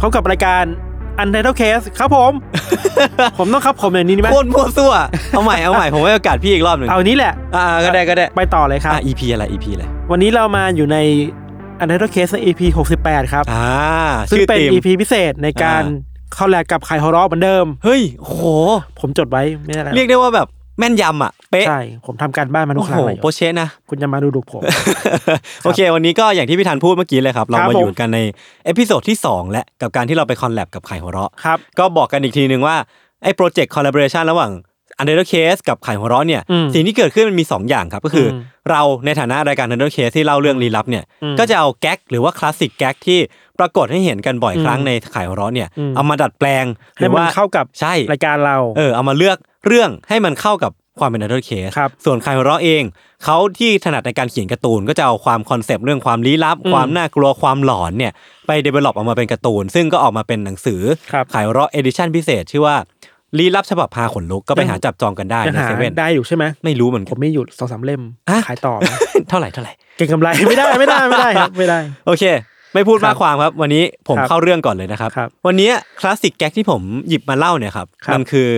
พบกับรายการ Untitled Case ครับผม ผมต้องครับผมอย่างนี้ไหมโคตรมั่วซั่วเอาใหม่เอาใหม่ผมให้โอกาสพี่อีกรอบหนึ่งเอานี้แหละ อ่าก็ได้ก็ได้ไปต่อเลยครับอะ EP อะไร EP อะไรวันนี้เรามาอยู่ใน Untitled Case ใน EP 68ครับอ่าซึ่งชื่อเป็นทีม EP พิเศษในการอ่เข้าแลกกับไข่ฮอร์รอเหมือนเดิม เฮ้ยโอ้โหผมจดไว้ไม่ได้แล้วเรียกได้ว่าแบบ แม่นยำอะเป๊ะใช่ ผมทำการบ้านมาทุโอ้กคโหรั้งเลยโปเชนะ คุณจะมาดูดูผม โอเค วันนี้ก็อย่างที่พี่ธันพูดเมื่อกี้เลยครับ เราครับมาอยู่ผมกันในเอพิโซดที่ 2 และกับการที่เราไปคอนแลบกับไข่หัวเราะครับก็บอกกันอีกทีนึงว่าไอ้โปรเจกต์คอลลาบอร์เรชันระหว่าง u n d e r Case กับไข่หัวเราะเนี่ยอืมสิ่งที่เกิดขึ้นมันมี 2 อย่างครับก็คืออมเราในฐานะรายการ u n d e r Case ที่เล่าเรื่องลี้ลับเนี่ยอืมก็จะเอาแก๊กหรือว่าคลาสสิกแก๊กที่ปรากฏให้เห็นกันบ่อยอืมครั้งในไข่หัวเราะเนี่ยอืมเอามาดัดแปลงให้มันเข้ากับใช่รายการเราเออเอามาเลือก เรื่องให้มันเข้ากับความเป็น u n d e r Case ครับส่วนไข่หัวเราะเองเขาที่ถนัดในการเขียนการ์ตูนก็จะเอาความคอนเซปต์เรื่องความลี้ลับอืมความน่ากลัวความหลอนเนี่ยไป develop ออกมาเป็นการ์ตูน ซึ่งก็ออกมาเป็นหนังสือครับขายเราะเอดิชั่นพิเศษชื่อว่าลี้ลับฉบับพาขนลุกก็ไปยังหาจับจองกันได้ยังในหาเซเว่นได้อยู่ใช่ไหมไม่รู้เหมือนผกันมไม่หยุดสองสามเล่มอะขายต่อไหมเท่าไหร่เท่าไหร่เก่งกำไรไม่ได้ไม่ได้ไม่ได้ครับไม่ได้ โอเค ไม่พูดครัมาบกความครับ วันนี้ผมครับเข้าเรื่องก่อนเลยนะครับครับ วันนี้คลาสสิกแก๊กที่ผมหยิบมาเล่าเนี่ยครับครับมันคือ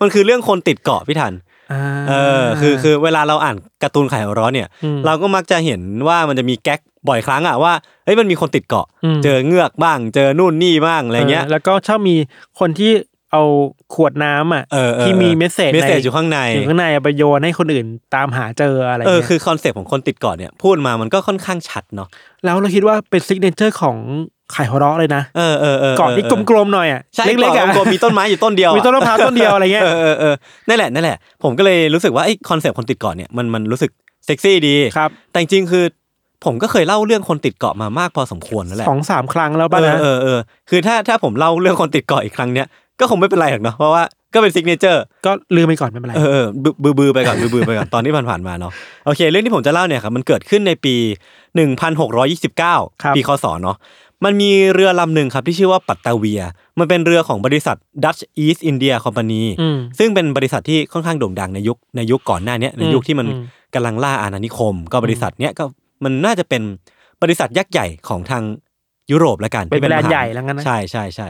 มันคือเรื่องคนติดเกาะพี่ธัญาเออคือคือเวลาเราอ่านการ์ตูนขายหัวเราะเนี่ยอืมเราก็มักจะเห็นว่ามันจะมีแก๊กบ่อยครั้งอะว่าเฮ้ยมันมีคนติดเกาะอืมเจอเงือกบ้าง เจอนู่นนี่บ้างอะไรเงี้ย แล้วก็ชอบมีคนที่เอาขวดน้ำอะเออเออที่มี message message อยู่ข้างในอยู่ข้างในเอาไปโยนให้คนอื่นตามหาเจออะไรเออเงี้ยคือ concept ของคนติดเกาะเนี่ยพูดมามันก็ค่อนข้างชัดเนาะแล้วเราคิดว่าเป็น signature ของ ขายหัวเราะเลยนะเออเออเออเกาะที่กลมๆหน่อยอะใช่เล็กเล็กๆอะกลมๆมีต้นไม้อยู่ต้นเดียวอะมีต้นมะพร้าวต้นเดียวอะไรเงี้ยเออเออเออนั่นแหละนั่นแหละ ผมก็เลยรู้สึกว่าไอ้ concept คนติดเกาะเนี่ยมันมันรู้สึกเซ็กซี่ดีครับแต่จริงๆคือผมก็เคยเล่าเรื่องคนติดเกาะมามากพอสมควรแล้วแหละสองสามครั้งแล้วป่ะเออนะเออเออคือถ้าถ้าผมเล่าเรื่องคนติดเกาะอีกครั้งเนี้ยก็คงไม่เป็นไรหรอกเนาะเพราะว่าก็เป็น signatureก็ลืมไปก่อนไม่เป็นไรเออเออบือบือไปก่อนบือบือไปก่อนตอนที่ผ่านๆมาเนาะโอเค เรื่องที่ผมจะเล่าเนี่ยครับมันเกิดขึ้นในปี 1629 ปีคศเนาะมันมีเรือลำหนึ่งครับที่ชื่อว่าปัตตาเวีย มันเป็นเรือของบริษัท Dutch East India Company อืมซึ่งเป็นบริษัทที่ค่อนข้างโด่งดังในยุคในยุคก่อนหน้าเนี้ยในยุคที่มันอืมกำลังล่าอาณานิคม ก็บริษัทเนี้ยก็มันน่าจะเป็นบริษัทยักษ์ใหญ่ของทางยุโรปแล้วกันเป็นที่แบรนด์มหาใหญ่แล้วงั้นนะใช่ใช่ใช่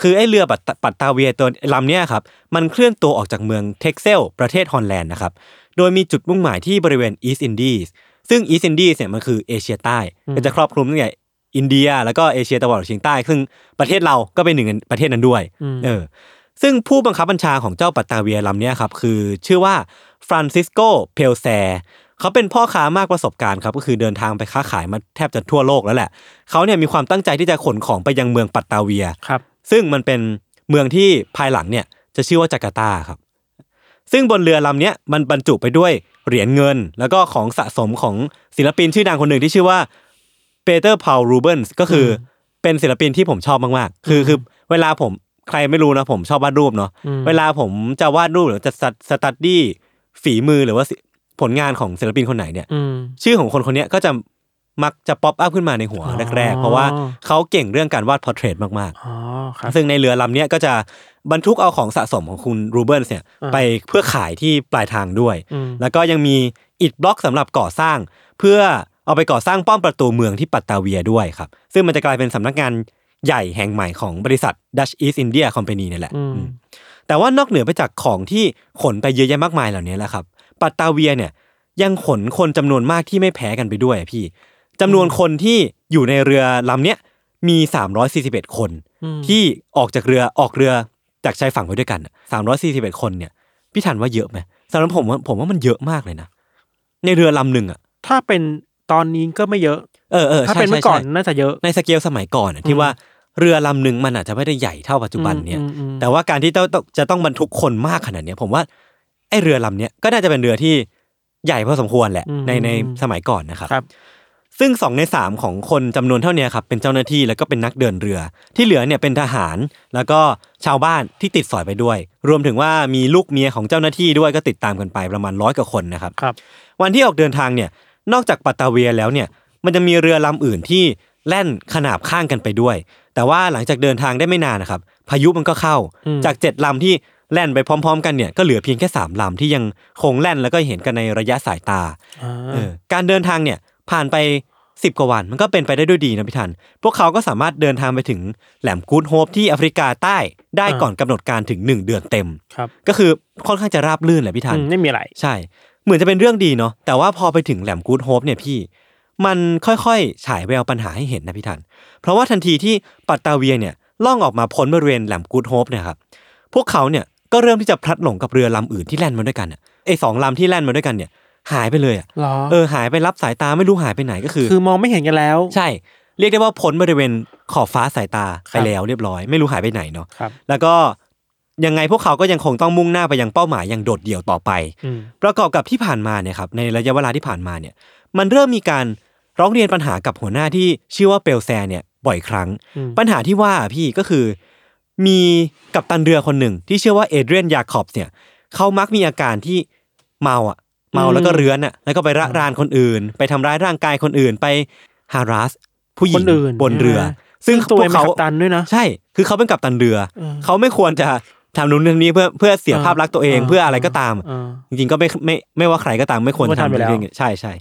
คือไอ้เรือปัตตปัตตาเวียตัวลำเนี้ยครับมันเคลื่อนตัวออกจากเมืองเท็กเซลประเทศฮอลแลนด์นะครับโดยมีจุดมุ่งหมายที่บริเวณ East Indies ซึ่ง East Indies เนี่ยมันคือเอเชียใต้ก็จะครอบคลุมตั้งแต่อินเดีย แล้วก็เอเชียตะวันออกเฉียงใต้ ซึ่งประเทศเราก็เป็นหนึ่งในประเทศนั้นด้วยอืมเออ ซึ่งผู้บังคับบัญชาของเจ้าปัตตาเวียลำเนี้ยครับคือชื่อว่าฟรานซิสโก เพลแซเขาเป็นพ่อค้ามากประสบการณ์ครับก็คือเดินทางไปค้าขายมาแทบจะทั่วโลกแล้วแหละ เขาเนี่ยมีความตั้งใจที่จะขนของไปยังเมืองปัตตาเวียครับ ซึ่งมันเป็นเมืองที่ภายหลังเนี่ยจะชื่อว่าจาการ์ตาครับ ซึ่งบนเรือลำเนี้ยมันบรรจุไปด้วย เหรียญเงิน แล้วก็ของสะสมของศิลปินชื่อดังคนหนึ่งที่ชื่อว่าเปเตอร์พาวรูเบนส์ก็คืออเป็นศิลปินที่ผมชอบมากๆ คือคือเวลาผมใครไม่รู้นะผมชอบวาดรูปเนาะอืมเวลาผมจะวาดรูปหรือจะ study ฝีมือหรือว่าศิผลงานของศิลปินคนไหนเนี่ยอืมชื่อของคนคนเนี้ยก็จะ มักจะ pop up ขึ้นมาในหัวอ๋อแรกๆ เพราะว่าเขาเก่งเรื่องการวาด portrait มากอ๋อครับๆซึ่งในเรือลำเนี้ยก็จะบรรทุกเอาของสะสมของคุณรูเบิร์นเนี่ยอ่าไปเพื่อขายที่ปลายทางด้วยอืมแล้วก็ยังมีอิฐบล็อกสำหรับก่อสร้าง เพื่อเอาไปก่อสร้างป้อมประตูเมืองที่ปัตตาเวียด้วยครับ ซึ่งมันจะกลายเป็นสำนักงานใหญ่แห่งใหม่ของบริษัท Dutch East India Company นี่แหละอืมอืมแต่ว่านอกเหนือไปจากของที่ขนไปเยอะแยะมากมายเหล่านี้แหละครับ ปัตตาเวียเนี่ยยังขนคนจำนวนมากที่ไม่แพ้กันไปด้วยอะพี่ จำนวนคนที่อยู่ในเรือลำเนี้ยมี 341 คนอืมที่ออกจากเรือออกเรือจากชายฝั่งไปด้วยกันสามร้อยสี่สิบเอ็ดคนเนี่ยพี่ทันว่าเยอะไหมสำหรับผมว่าผมว่ามันเยอะมากเลยนะในเรือลำหนึ่งอะถ้าเป็นตอนนี้ก็ไม่เยอะ เออเออถ้าใช่เป็นใช่เมื่อก่อนใช่น่าจะเยอะในสเกลสมัยก่อนอะที่ว่าเรือลำหนึ่งมันอาจจะไม่ได้ใหญ่เท่าปัจจุบันเนี่ยอืมอืมอืมแต่ว่าการที่ต้องต้องจะต้องบรรทุกคนมากขนาดเนี้ยผมว่าไอ้เรือลำเนี้ยก็น่าจะเป็นเรือที่ใหญ่พอสมควรแหละอืมในในอืมสมัยก่อนนะครับครับ ซึ่งสองในสามของคนจำนวนเท่าเนี้ยครับเป็นเจ้าหน้าที่แล้วก็เป็นนักเดินเรือ ที่เหลือเนี่ยเป็นทหาร แล้วก็ชาวบ้านที่ติดสอยไปด้วย รวมถึงว่ามีลูกเมียของเจ้าหน้าที่ด้วยก็ติดตามกันไปประมาณร้อยกว่าคนนะครับครับวันที่ออกเดินทางเนี่ยนอกจากปัตตาเวียแล้วเนี่ยมันจะมีเรือลำอื่นที่แล่นขนาบข้างกันไปด้วย แต่ว่าหลังจากเดินทางได้ไม่นานนะครับพายุมันก็เข้าอืมจากเจ็ดลำที่แล่นไปพร้อม ๆ กันเนี่ยก็เหลือเพียงแค่สามลำที่ยังคงแล่นแล้วก็เห็นกันในระยะสายตาอ่าเออการเดินทางเนี่ย ผ่านไปสิบกว่าวันมันก็เป็นไปได้ด้วยดีนะพี่ทัน พวกเขาก็สามารถเดินทางไปถึงแหลมกูดโฮปที่แอฟริกาใต้ได้ก่อนกำหนดการถึงหนึ่งเดือนเต็มครับก็คือค่อนข้างจะราบลื่นแหละพี่ทันอืมไม่มีอะไรใช่ เหมือนจะเป็นเรื่องดีเนาะแต่ว่าพอไปถึงแหลมกูดโฮปเนี่ยพี่ มันค่อยๆ ฉายแววปัญหาให้เห็นนะพี่ทัน เพราะว่าทันทีที่ปัตตาเวียเนี่ยล่องออกมาพ้นบริเวณแหลมกูดโฮปเนี่ยครับพวกเขาเนี่ยก็เริ่มที่จะพลัดหลงกับเรือลำอื่นที่แล่นมาด้วยกันอะไอ้สองลำที่แล่นมาด้วยกันเนี่ย หายไปเลยอะหรอเออหายไปรับสายตาไม่รู้หายไปไหนก็คือ คือมองไม่เห็นกันแล้ว ใช่ เรียกได้ว่าพ้นบริเวณขอบฟ้าสายตาคไปรับแล้วเรียบร้อย ไม่รู้หายไปไหนเนาะครับแล้วก็ยังไงพวกเขาก็ยังคงต้องมุ่งหน้าไปยังเป้าหมายอย่างโดดเดี่ยวต่อไปอืมประกอบกับที่ผ่านมาเนี่ยครับในระยะเวลาที่ผ่านมาเนี่ย มันเริ่มมีการร้องเรียนปัญหากับหัวหน้าที่ชื่อว่าเปลแซเนี่ยบ่อยครั้งอืมปัญหาที่ว่าพี่ก็คือ มีกัปตันเรือคนหนึ่งที่ชื่อว่าเอเดรียนยาคอบส์เนี่ย เขามักมีอาการที่เมาอะ เมาแล้วก็เรือนอะแล้วก็ไประรานคนอื่น ไปทำร้ายร่างกายคนอื่นไปฮารัสผู้หญิคงนอื่นบนเรือใช่ไหมซึ่งตัวพวเองกเป็นเขากัปตันด้วยนะใช่ คือเขาเป็นกัปตันเรือเออเขาไม่ควรจะทำนู่นเรื่องนี้เพื่อเพื่อเสียเออภาพลักษณ์ตัวเองเออเพื่ออะไรก็ตามเออจริงๆก็ไม่ไม่ไม่ว่าใครก็ตามไม่ควรไม่ควรทำอยู่ทำแล้วเรื่องนี้ใช่ใช่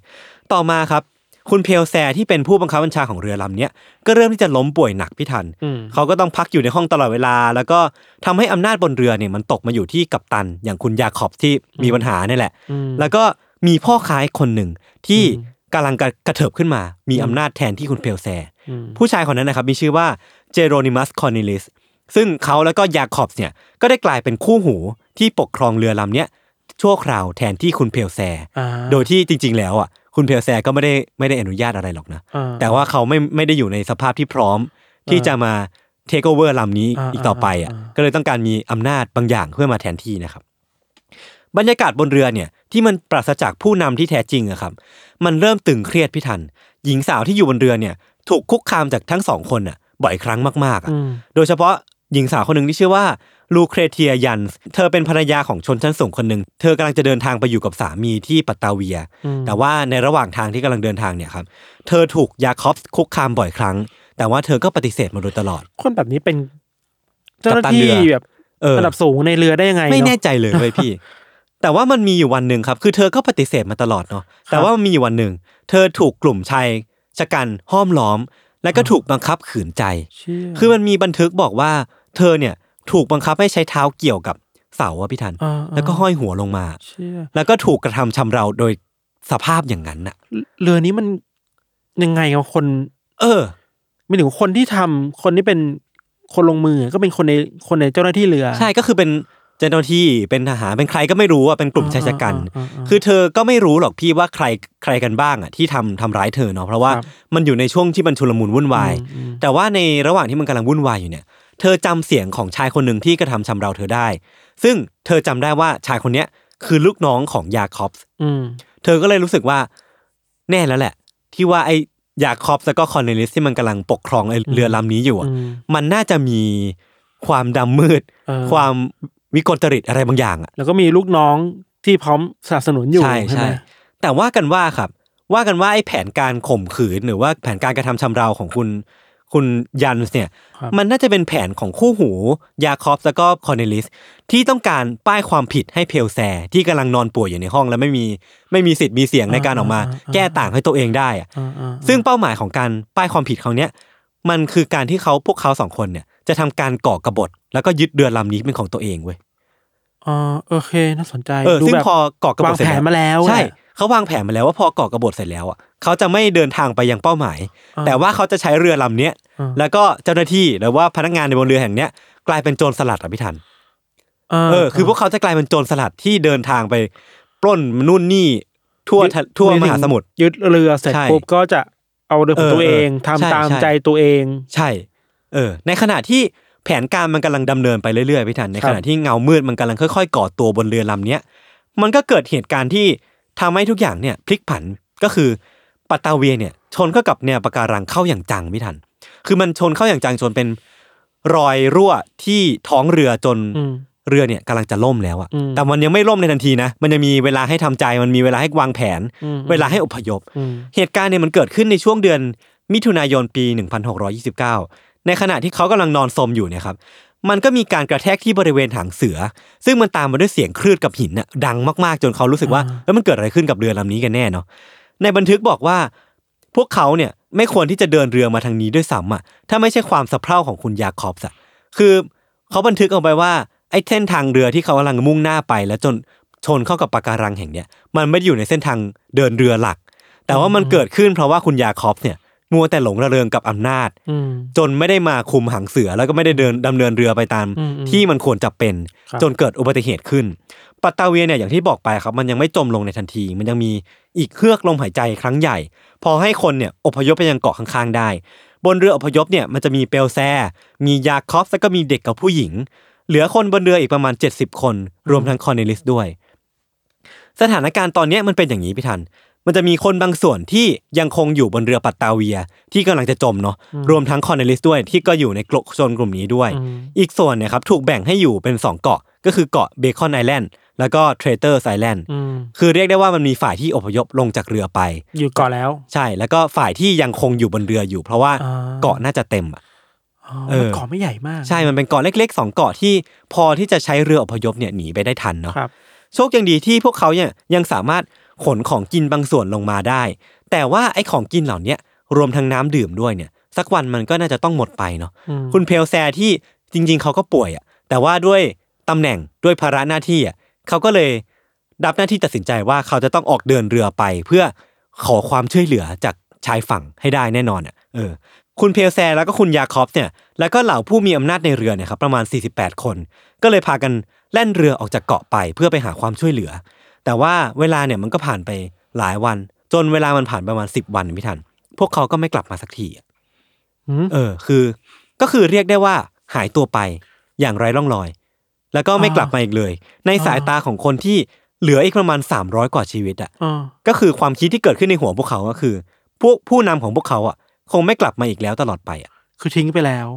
ต่อมาครับ คุณเพลแซที่เป็นผู้บังคับบัญชาของเรือลำเนี้ยก็เริ่มที่จะล้มป่วยหนักพี่ทันอืมเขาก็ต้องพักอยู่ในห้องตลอดเวลา แล้วก็ทำให้อำนาจบนเรือเนี่ยมันตกมาอยู่ที่กัปตัน อย่างคุณยาคอบส์ที่มีปัญหาเนี่ยแหละอืมแล้วก็มีพ่อค้าอีกคนหนึ่งที่อืมกำลังกระกระเถิบขึ้นมา มีอำนาจแทนที่คุณเพลแซอืมผู้ชายคนนั้นนะครับมีชื่อว่าเจโรนิมัสคอร์เนลิสซึ่งเขาแล้วก็ยาคอบส์เนี่ยก็ได้กลายเป็นคู่หูที่ปกครองเรือลำเนี้ยชั่วคราวแทนที่คุณเพลแซอ่าโดยที่จริง ๆ แล้วอะ คุณเพลแซก็ไม่ได้ไม่ได้อนุญาตอะไรหรอกนะอ่แต่ว่าเขาไม่ไม่ได้อยู่ในสภาพที่พร้อมที่จะมาเทคโอเวอร์ลำนี้อ่าอีกต่อไปอะอ่าอ่าก็เลยต้องการมีอำนาจบางอย่างเพื่อมาแทนที่นะครับบรรยากาศบนเรือเนี่ยที่มันปราศจากผู้นำที่แท้จริงอะครับ มันเริ่มตึงเครียดพี่ทัน หญิงสาวที่อยู่บนเรือเนี่ย ถูกคุกคามจากทั้งสองคนอะบ่อยครั้งมากๆอะอืมโดยเฉพาะหญิงสาวคนหนึ่งที่ชื่อว่า ลูเครเทียยันส์เธอเป็นภรรยาของชนชั้นสูงคนหนึ่งเธอกำลังจะเดินทางไปอยู่กับสามีที่ปัตตาเวียอืมแต่ว่าในระหว่างทางที่กำลังเดินทางเนี่ยครับเธอถูกยาคอบส์คุกคามบ่อยครั้ง แต่ว่าเธอก็ปฏิเสธมาโดยตลอด คนแบบนี้เป็นเจ้าหน้ากัปตันที่เรือแบบเออระดับสูงในเรือได้ยังไงไม่แน่เนาะใจเลยเว้ยพี่ แต่ว่ามันมีอยู่วันหนึ่งครับ คือเธอก็ปฏิเสธมาตลอดเนาะแต่ว่ามันมีอยู่วันหนึ่ง เธอถูกกลุ่มชายชะกันห้อมล้อม และก็ถูกบังคับขืนใจเชี่ยคือมันมีบันทึกบอกว่า เธอเนี่ย ถูกบังคับให้ใช้เท้าเกี่ยวกับเสาอะพี่ทันอ่าแล้วก็ห้อยหัวลงมาเชี่ยแล้วก็ถูกกระทำชำเราโดยสภาพอย่างนั้นน่ะ เรือนี้มันยังไงกับคน เออไม่ถึงคนที่ทำคนที่เป็นคนลงมือก็เป็นคนในคนในเจ้าหน้าที่เรือ ใช่ก็คือเป็นเจ้าหน้าที่เป็นทหารเป็นใครก็ไม่รู้อะเป็นกลุ่มชายชะกันอ่าอ่าอ่าคือเธอก็ไม่รู้หรอกพี่ว่าใครใครกันบ้างอะที่ทำทำร้ายเธอเนาะเพราะว่าครับมันอยู่ในช่วงที่มันชุลมุนวุ่นวายอืมอืมแต่ว่าในระหว่างที่มันกำลังวุ่นวายอยู่เนี่ย เธอจำเสียงของชายคนหนึ่งที่กระทำชำเราเธอได้ ซึ่งเธอจำได้ว่าชายคนเนี้ยคือลูกน้องของยาคอบส์อืมเธอก็เลยรู้สึกว่า แน่แล้วแหละ ที่ว่าไอ้ยาคอบส์แล้วก็คอนเนลิสที่มันกำลังปกครองไอ้เรือลำนี้อยู่อะอืมมันน่าจะมีความดำมืดเออความวิกลจริตอะไรบางอย่างอะแล้วก็มีลูกน้องที่พร้อมสนับสนุนอยู่ใช่ใช่ไหใช่มแต่ว่ากันว่าครับ ว่ากันว่าไอ้แผนการข่มขืนหรือว่าแผนการกระทำชำเราของคุณ คุณยันส์เนี่ยครับมันน่าจะเป็นแผนของคู่หู ยาคอบส์แล้วก็คอร์เนลิสที่ต้องการป้ายความผิดให้เพลแซที่กำลังนอนป่วยอยู่ในห้องแล้วไม่มีไม่มีสิทธิ์มีเสียงในการออกมา แก้ต่างให้ตัวเองได้อะอ่าอ่าซึ่งเป้าหมายของการป้ายความผิดครั้งเนี้ยมันคือการที่เขาพวกเขาสองคนเนี่ยจะทำการก่อกบฏแล้วก็ยึดเรือลำนี้เป็นของตัวเองเว้ยอ่าโอเคน่าสนใจเออดูซึ่งแบบพอก่อกบฏวางเสร็จแผนมาแล้วใช่อะ เขาวางแผนมาแล้วว่าพอก่อกบฏเสร็จแล้วอะเขาจะไม่เดินทางไปยังเป้าหมายอ่าแต่ว่าเขาจะใช้เรือลำเนี้ยอ่าแล้วก็เจ้าหน้าที่หรือว่าพนักงานในบนเรือแห่งเนี้ยกลายเป็นโจรสลัดอะพี่ทันเออ คือพวกเขาจะกลายเป็นโจรสลัดที่เดินทางไป ปล้นนู่นนี่ทั่วทะทั่วมหาสมุทรยึดเรือเสร็จใช่ปุ๊บก็จะเอาเรือของเออตัวเองเออทำใช่ตามใช่ใจตัวเอง ใช่ เออ ในขณะที่แผนการมันกำลังดำเนินไปเรื่อยๆพี่ทันในครับขณะที่เงามืดมันกำลังค่อยๆก่อตัวบนเรือลำเนี้ยมันก็เกิดเหตุการณ์ที่ ทำให้ทุกอย่างเนี่ยพลิกผันก็คือปัตตาเวียเนี่ยชนเข้ากับแนวปะการังเข้าอย่างจังพี่ทัน คือมันชนเข้าอย่างจังจนเป็นรอยรั่วที่ท้องเรือจนอืมเรือเนี่ยกำลังจะล่มแล้วอะอืมแต่มันยังไม่ล่มในทันทีนะ มันยังมีเวลาให้ทำใจ มันมีเวลาให้วางแผนอืมเวลาให้อพยพอืมเหตุการณ์เนี่ยมันเกิดขึ้นในช่วงเดือนมิถุนายนปี 1629 ในขณะที่เขากำลังนอนสมอยู่เนี่ยครับ มันก็มีการกระแทกที่บริเวณหางเสือ ซึ่งมันตามมาด้วยเสียงคลื่นกับหินน่ะดังมากๆจนเขารู้สึกว่าเอ้ยมันเกิดอะไรขึ้นกับเรือลำนี้กันแน่เนาะในบันทึกบอกว่า พวกเขาเนี่ยไม่ควรที่จะเดินเรือมาทางนี้ด้วยซ้ำอะถ้าไม่ใช่ความสะเพร่าของคุณยาคอบส์อะคือเขาบันทึกเอาไปว่าไอ้เส้นทางเรือที่เขากำลังมุ่งหน้าไป แล้วจนชนเข้ากับปะการังแห่งเนี้ยมันไม่ได้อยู่ในเส้นทางเดินเรือหลัก แต่ว่ามันเกิดขึ้นเพราะว่าคุณยาคอบส์เนี่ย มัวแต่หลงระเริงกับอำนาจอืมจนไม่ได้มาคุมหางเสือแล้วก็ไม่ได้เดินดำเนินเรือไปตามอืมอืมที่มันควรจะเป็นครับจนเกิดอุบัติเหตุขึ้นปัตตาเวียเนี่ยอย่างที่บอกไปครับ มันยังไม่จมลงในทันที มันยังมีอีกเฮือกลมหายใจครั้งใหญ่ พอให้คนเนี่ยอพยพไปยังเกาะข้างๆได้ บนเรืออพยพเนี่ยมันจะมีเปลแซ มียาคอฟแล้วก็มีเด็กกับผู้หญิง เหลือคนบนเรืออีกประมาณ 70 คน รวมทั้งคอนเนลิสด้วย สถานการณ์ตอนเนี้ยมันเป็นอย่างนี้พี่ทัน มันจะมีคนบางส่วนที่ยังคงอยู่บนเรือปัตตาเวีย ที่กำลังจะจมเนาะรวมทั้งคอนเนลิสด้วยที่ก็อยู่ในกลุ่มชนกลุ่มนี้ด้วยอืมอีกส่วนเนี่ยครับถูกแบ่งให้อยู่เป็น 2 เกาะก็คือเกาะ Beacon Island แล้วก็ Traitor Island อืมคือเรียกได้ว่ามันมีฝ่ายที่อพยพลงจากเรือไป อยู่ก่อนแล้ว ใช่แล้วก็ฝ่ายที่ยังคงอยู่บนเรืออยู่ เพราะว่าอ่าเกาะน่าจะเต็มอะอ๋อเออมันเกาะไม่ใหญ่มาก ใช่มันเป็นเกาะเล็กๆสองเกาะที่พอที่จะใช้เรืออพยพเนี่ยหนีไปได้ทันเนาะครับโชคยังดีที่พวกเขาเนี่ยยังสามารถ ขนของกินบางส่วนลงมาได้ แต่ว่าไอ้ของกินเหล่าเนี้ยรวมทั้งน้ำดื่มด้วยเนี่ย สักวันมันก็น่าจะต้องหมดไปเนาะอืมคุณเพลแซที่จริง ๆ เขาก็ป่วยอะแต่ว่าด้วยตำแหน่งด้วยภาระหน้าที่อะเขาก็เลยรับหน้าที่ตัดสินใจว่าเขาจะต้องออกเดินเรือไป เพื่อขอความช่วยเหลือจากชายฝั่งให้ได้แน่นอนอะเออคุณเพลแซแล้วก็คุณยาคอฟเนี่ยแล้วก็เหล่าผู้มีอำนาจในเรือเนี่ยครับประมาณ 48 คน ก็เลยพากันแล่นเรือออกจากเกาะไปเพื่อไปหาความช่วยเหลือ แต่ว่าเวลาเนี่ยมันก็ผ่านไปหลายวัน จนเวลามันผ่านประมาณ10วันพี่ทัน พวกเขาก็ไม่กลับมาสักทีอะอืมเออ คือ ก็คือเรียกได้ว่าหายตัวไปอย่างไร้ร่องรอย แล้วก็ไม่กลับมาอีกเลย ในสายตาของคนที่เหลืออีกประมาณ300กว่าชีวิตอะอ๋อก็คือความคิดที่เกิดขึ้นในหัวพวกเขาก็คือ พวกผู้นำของพวกเขาอะ คงไม่กลับมาอีกแล้วตลอดไปอะคือทิ้งไปแล้ว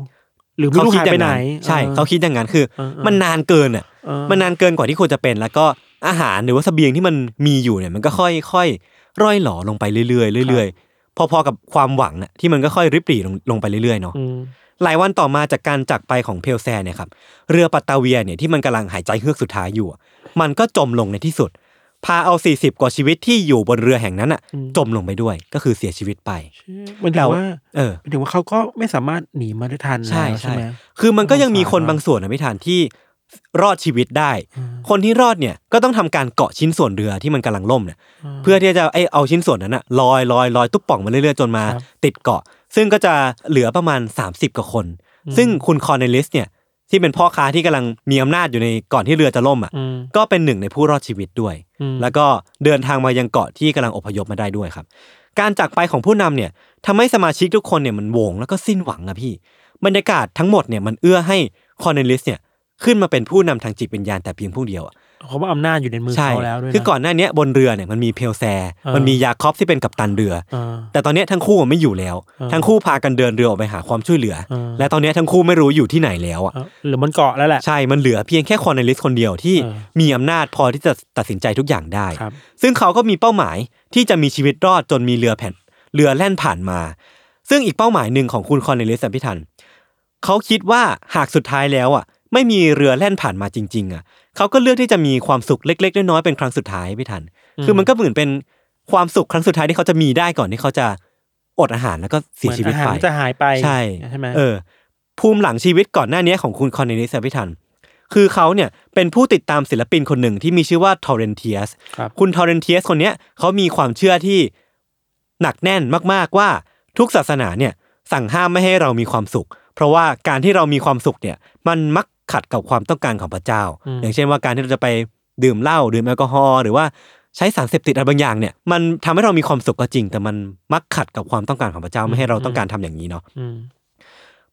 หรือไม่รู้หายไปไหน ใช่ออเขาคิดอย่างนั้นคือเออเออมันนานเกินอะเออมันนานเกินกว่าที่ควรจะเป็น แล้วก็ อาหารหรือว่าเสบียงที่มันมีอยู่เนี่ยมันก็ค่อยค่อยร่อยหลอลงไปเรื่อยๆเรื่อยๆ พอๆกับความหวังน่ะที่มันก็ค่อยริบหรี่ลงลงไปเรื่อยๆเนาะอืมหลายวันต่อมาจากการจากไปของเพลแซเนี่ยครับเรือปัตตาเวียเนี่ยที่มันกำลังหายใจเฮือกสุดท้ายอยู่อะมันก็จมลงในที่สุด พาเอา40กว่าชีวิตที่อยู่บนเรือแห่งนั้นอะ จมลงไปด้วยก็คือเสียชีวิตไปมันถึแล้งวว่าเออมันถึงว่าเขาก็ไม่สามารถหนีมาได้ทันใช่แล้วใช่ไหมคือมันก็ยังมีคนสงสารบางส่วนนะพิธานที่ รอดชีวิตได้ คนที่รอดเนี่ยก็ต้องทำการเกาะชิ้นส่วนเรือที่มันกำลังล่มเนี่ยเพื่อที่จะไอเอาชิ้นส่วนนั้นอะลอยลอยลอยตุ๊บป่องมาเรื่อยๆจนมาครับติดเกาะ ซึ่งก็จะเหลือประมาณ 30กว่าคน ซึ่งคุณคอนเนลิสเนี่ยที่เป็นพ่อค้าที่กำลังมีอำนาจอยู่ในก่อนที่เรือจะล่มอะอืมก็เป็นหนึ่งในผู้รอดชีวิตด้วยอืมแล้วก็เดินทางมายังเกาะที่กำลังอพยพมาได้ด้วยครับ การจากไปของผู้นำเนี่ยทำให้สมาชิกทุกคนเนี่ยมันโหวงแล้วก็สิ้นหวังอะพี่ บรรยากาศทั้งหมดเนี่ยมันเอื้อให้คอนเนลิสเนี่ย ขึ้นมาเป็นผู้นำทางจิตวิญญาณแต่เพียงผู้เดียวอะเขาว่าอำนาจอยู่ในมือใช่เขาแล้วด้วยนะคือก่อนหน้าเนี้ยบนเรือเนี่ยมันมีเพลแซเออมันมียาคอบส์ที่เป็นกัปตันเรือเออแต่ตอนเนี้ยทั้งคู่ไม่อยู่แล้วเออทั้งคู่พากันเดินเรือออกไปหาความช่วยเหลือเออและตอนเนี้ยทั้งคู่ไม่รู้อยู่ที่ไหนแล้วอะเออหรือมันเกาะแล้วแหละ ใช่ มันเหลือเพียงแค่คอนเนลิสคนเดียวที่เออมีอำนาจพอที่จะตัดสินใจทุกอย่างได้ครับซึ่งเขาก็มีเป้าหมายที่จะมีชีวิตรอดจนมีเรือแผ่นเรือแล่นผ่านมา ซึ่งอีกเป้าหมายหนึ่งของคุณคอนเนลิสอะพี่ทันเขาคิดว่าหากสุดท้ายแล้วอะ ไม่มีเรือแล่นผ่านมาจริง ๆ อะเขาก็เลือกที่จะมีความสุขเล็ก ๆ น้อยๆเป็นครั้งสุดท้ายพี่ทัน คือมันก็เหมือนเป็นความสุขครั้งสุดท้ายที่เขาจะมีได้ก่อนที่เขาจะอดอาหารแล้วก็เสียชีวิตเหมือนอาไปหารจะหายไปใช่ใช่ไหมเออ ภูมิหลังชีวิตก่อนหน้านี้ของคุณคอนเนลิสอะพี่ทันคือเขาเนี่ยเป็นผู้ติดตามศิลปินคนหนึ่งที่มีชื่อว่าทอร์เรนเทียสครับคุณทอร์เรนเทียสคนเนี้ยเขามีความเชื่อที่หนักแน่นมากๆว่าทุกศาสนาเนี่ยสั่งห้ามไม่ให้เรามีความสุข เพราะว่าการที่เรามีความสุขเนี่ยมันมัก ขัดกับความต้องการของพระเจ้าอืมอย่างเช่นว่าการที่เราจะไปดื่มเหล้าดื่มแอลกอฮอล์หรือว่าใช้สารเสพติดอะไรบางอย่างเนี่ยมันทำให้เรามีความสุขก็จริง แต่มันมักขัดกับความต้องการของพระเจ้าไม่ให้เราต้องการทำอย่างนี้เนาะอืม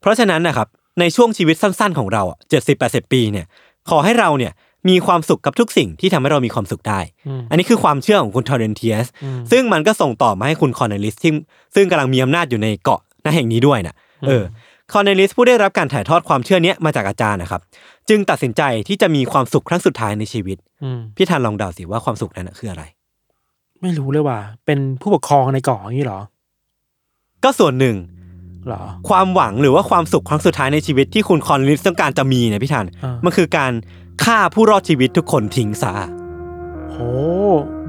เพราะฉะนั้นนะครับในช่วงชีวิตสั้น ๆ ของเราอะเจ็ดสิบแปดสิบปีเนี่ยขอให้เราเนี่ยมีความสุขกับทุกสิ่งที่ทำให้เรามีความสุขได้อืมอันนี้คือความเชื่อของคุณทอร์เรนเทียสอืมซึ่งมันก็ส่งต่อมาให้คุณคอร์เนลิสที่ซึ่งกำลังมีอำนาจอยู่ในเกาะณแห่งนี้ด้วยนะเออ คอร์เนลิสผู้ได้รับการถ่ายทอดความเชื่อเนี้ยมาจากอาจารย์นะครับ จึงตัดสินใจที่จะมีความสุขครั้งสุดท้ายในชีวิตอืมพี่ทันลองเดาสิว่าความสุขนั้นนะคืออะไร ไม่รู้เลยว่า เป็นผู้ปกครองในเกาะอย่างนี้เหรอ ก็ส่วนหนึ่งเหรอความหวังหรือว่าความสุขครั้งสุดท้ายในชีวิตที่คุณคอร์เนลิสต้องการจะมีเนี่ยพี่ทันอ่ามัมันคือการฆ่าผู้รอดชีวิตทุกคนทิ้งซะโห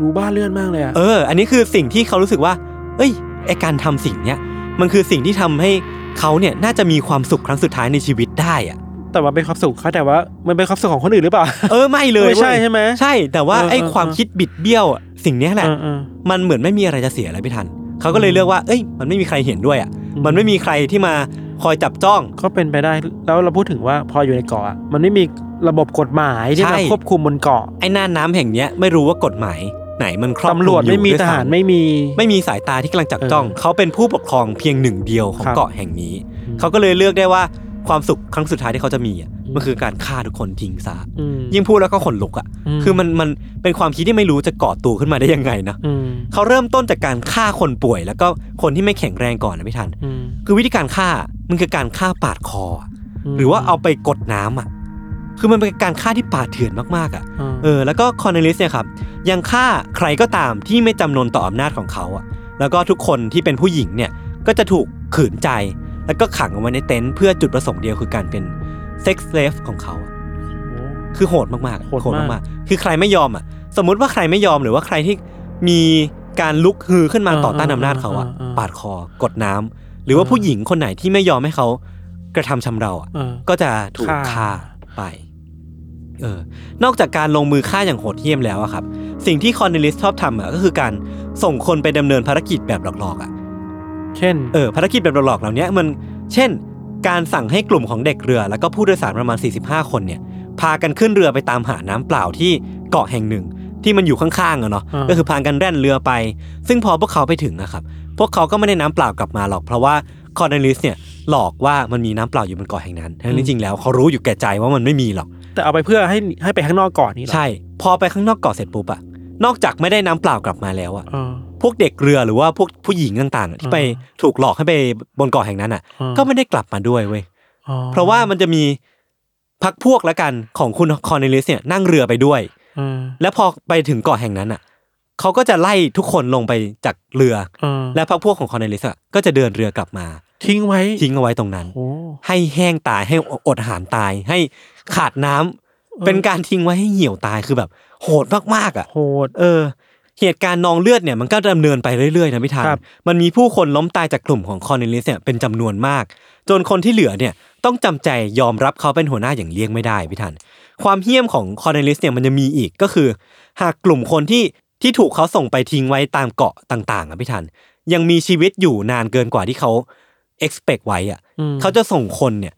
ดูบ้าเลื่อนมากเลยอะเออ อันนี้คือสิ่งที่เขารู้สึกว่า เอ้ยไอการทำสิ่งเนี้ย มันคือสิ่งที่ทำให้เขาเนี่ยน่าจะมีความสุขครั้งสุดท้ายในชีวิตได้อะแต่ว่าเป็นความสุขเขาแต่ว่ามันเป็นความสุขของคนอื่นหรือเปล่า เออไม่เลยไม่ใช่เว้ยใช่ไหมใช่ แต่ว่าเออไอเออความเออคิดบิดเบี้ยวอะสิ่งเนี้ยแหละเออเออมันเหมือนไม่มีอะไรจะเสียอะไรพี่ทันเขาก็เลยเลือกว่า เอ้ย มันไม่มีใครเห็นด้วยอะอืมมันไม่มีใครที่มาคอยจับจ้องก็เป็นไปได้แล้วเราพูดถึงว่าพออยู่ในเกาะอะมันไม่มีระบบกฎหมายที่ใช่มาควบคุมบนเกาะไอ้น่านน้ำแห่งเนี้ยไม่รู้ว่ากฎหมาย ไหนมันครอบคลุมตำรวจอยู่ไม่มีด้วยทซ้ำหารไม่มี ไม่มีสายตาที่กำลังจับจ้องเออเขาเป็นผู้ปกครองเพียงหนึ่งเดียวของครับเกาะแห่งนี้อืมเขาก็เลยเลือกได้ว่าความสุขครั้งสุดท้ายที่เขาจะมีอะอืมมันคือการฆ่าทุกคนทิ้งซะอืมยิ่งพูดแล้วก็ขนลุกอะอืมคือมันมันเป็นความคิดที่ไม่รู้จะก่อตัวขึ้นมาได้ยังไงนะอืมเขาเริ่มต้นจากการฆ่าคนป่วย แล้วก็คนที่ไม่แข็งแรงก่อนนะพี่ทันอืมคือวิธีการฆ่ามันคือการฆ่าปาดคออะมหรือว่าเอาไปกดน้ำอะ คือมันเป็นการฆ่าที่ป่าดเถื่อนมากๆอะาเออแล้วก็คอนเนลิสเนี่ยครับยังฆ่าใครก็ตามที่ไม่จำนนต่ออำนาจของเขาอะแล้วก็ทุกคนที่เป็นผู้หญิงเนี่ยก็จะถูกขืนใจ แล้วก็ขังเอาไว้ในเต็นท์เพื่อจุดประสงค์เดียวคือการเป็น sex slave ของเขาอะโอ้คือโหดมากๆอะโหดมากๆคือใครไม่ยอมอะสมมุติว่าใครไม่ยอมหรือว่าใครที่มีการลุกฮือขึ้นมาต่อต้านอำนาจเขาอะปาดคอกดน้ำหรือว่าผู้หญิงคนไหนที่ไม่ยอมให้เขากระทำชำเราอะเออก็จะถูกฆ่าฆ่าไป เออนอกจากการลงมือฆ่าอย่างโหดเหี้ยมแล้วอะครับ สิ่งที่คอนเนลิสชอบทำอะก็คือการส่งคนไปดำเนินภารกิจแบบหลอกๆอะเช่น เออภารกิจแบบหลอกๆเหล่านี้มัน เช่น การสั่งให้กลุ่มของเด็กเรือ แล้วก็ผู้โดยสารประมาณ 45 คนเนี่ย พากันขึ้นเรือไปตามหาน้ำเปล่าที่เกาะแห่งหนึ่ง ที่มันอยู่ข้างๆอะเนาะอ่าก็คือพากันแล่นเรือไป ซึ่งพอพวกเขาไปถึงนะครับพวกเขาก็ไม่ได้น้ำเปล่ากลับมาหรอกเพราะว่าคอนเนลิสเนี่ยหลอกว่ามันมีน้ำเปล่าอยู่บนเกาะแห่งนั้นทั้งที่จริงแล้วเขารู้อยู่แก่ใจว่ามันไม่มีหรอก แต่เอาไปเพื่อให้ให้ไปข้างนอกก่อนนี่เหรอใช่ พอไปข้างนอกเกาะเสร็จปุ๊บอะนอกจากไม่ได้น้ำเปล่ากลับมาแล้วอะเออ พวกเด็กเรือหรือว่าพวกผู้หญิงต่างๆอะที่ไปอ่ถูกหลอกให้ไปบนเกาะแห่งนั้นอะอ่าก็ไม่ได้กลับมาด้วยเว้ย อ๋อเพราะว่ามันจะมีพรรคพวกละกันของคุณคอนเนลิสเนี่ยนั่งเรือไปด้วย เออแล้วพอไปถึงเกาะแห่งนั้นอะเขาก็จะไล่ทุกคนลงไปจากเรือ เออและพรรคพวกของคอนเนลิสอะก็จะเดินเรือกลับมา ทิ้งไว้ทิ้งเอาไว้ตรงนั้น โอ้ให้แห้งตายให้อดอาหารตายให้ ขาดน้ำเป็นการทิ้งไว้ให้เหี่ยวตายคือแบบ โหดมากๆอะโหดเออ เหตุการณ์นองเลือดเนี่ยมันก็ดำเนินไปเรื่อยๆนะพี่ทันครับมันมีผู้คนล้มตายจากกลุ่มของคอนเนลิสเนี่ยเป็นจำนวนมาก จนคนที่เหลือเนี่ยต้องจำใจยอมรับเขาเป็นหัวหน้าอย่างเลี่ยงไม่ได้พี่ทันความเหี้ยมของคอนเนลิสเนี่ยมันจะมีอีกก็คือ หากกลุ่มคนที่ที่ถูกเขาส่งไปทิ้งไว้ตามเกาะต่างๆอะพี่ทันยังมีชีวิตอยู่นานเกินกว่าที่เขา expect ไว้อะอืมเขาจะส่งคนเนี่ย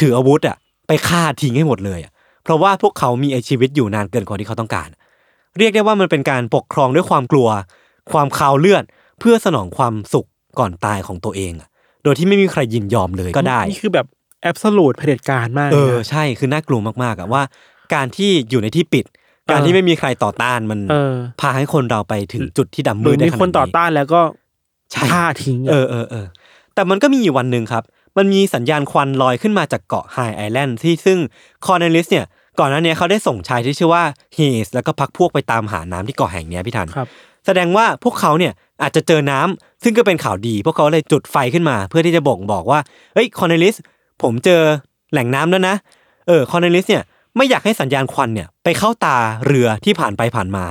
ถืออาวุธอะ ไปฆ่าทิ้งให้หมดเลยอะเพราะว่าพวกเขามีชีวิตอยู่นานเกินกว่าที่เขาต้องการ เรียกได้ว่ามันเป็นการปกครองด้วยความกลัว ความคาวเลือดเพื่อสนองความสุขก่อนตายของตัวเองอะโดยที่ไม่มีใครยินยอมเลยก็ได้นี่คือแบบ absolute เผด็จการมากเลยเออนะใช่คือน่ากลัวมากๆอะว่า การที่อยู่ในที่ปิดการเออที่ไม่มีใครต่อต้านมันเออพาให้คนเราไปถึงจุดที่ดำมืดได้หรือมีขนาดคนต่อต้านแล้วก็ใช่ฆ่าทิ้งอะเออเออเออแต่มันก็มีอยู่วันหนึ่งครับ มันมีสัญญาณควันลอยขึ้นมาจากเกาะ High Island ที่ซึ่งคอร์เนลิสเนี่ยก่อนหน้านี้เขาได้ส่งชายที่ชื่อว่าเฮสแล้วก็พรรคพวกไปตามหาน้ำที่เกาะแห่งเนี้ยพี่ทันครับแสดงว่าพวกเขาเนี่ยอาจจะเจอน้ำซึ่งก็เป็นข่าวดี พวกเขาเลยจุดไฟขึ้นมาเพื่อที่จะบ่งบอกว่าเฮ้ยคอร์เนลิสผมเจอแหล่งน้ำแล้วนะเออคอร์เนลิสเนี่ยไม่อยากให้สัญญาณควันเนี่ยไปเข้าตาเรือที่ผ่านไปผ่านมา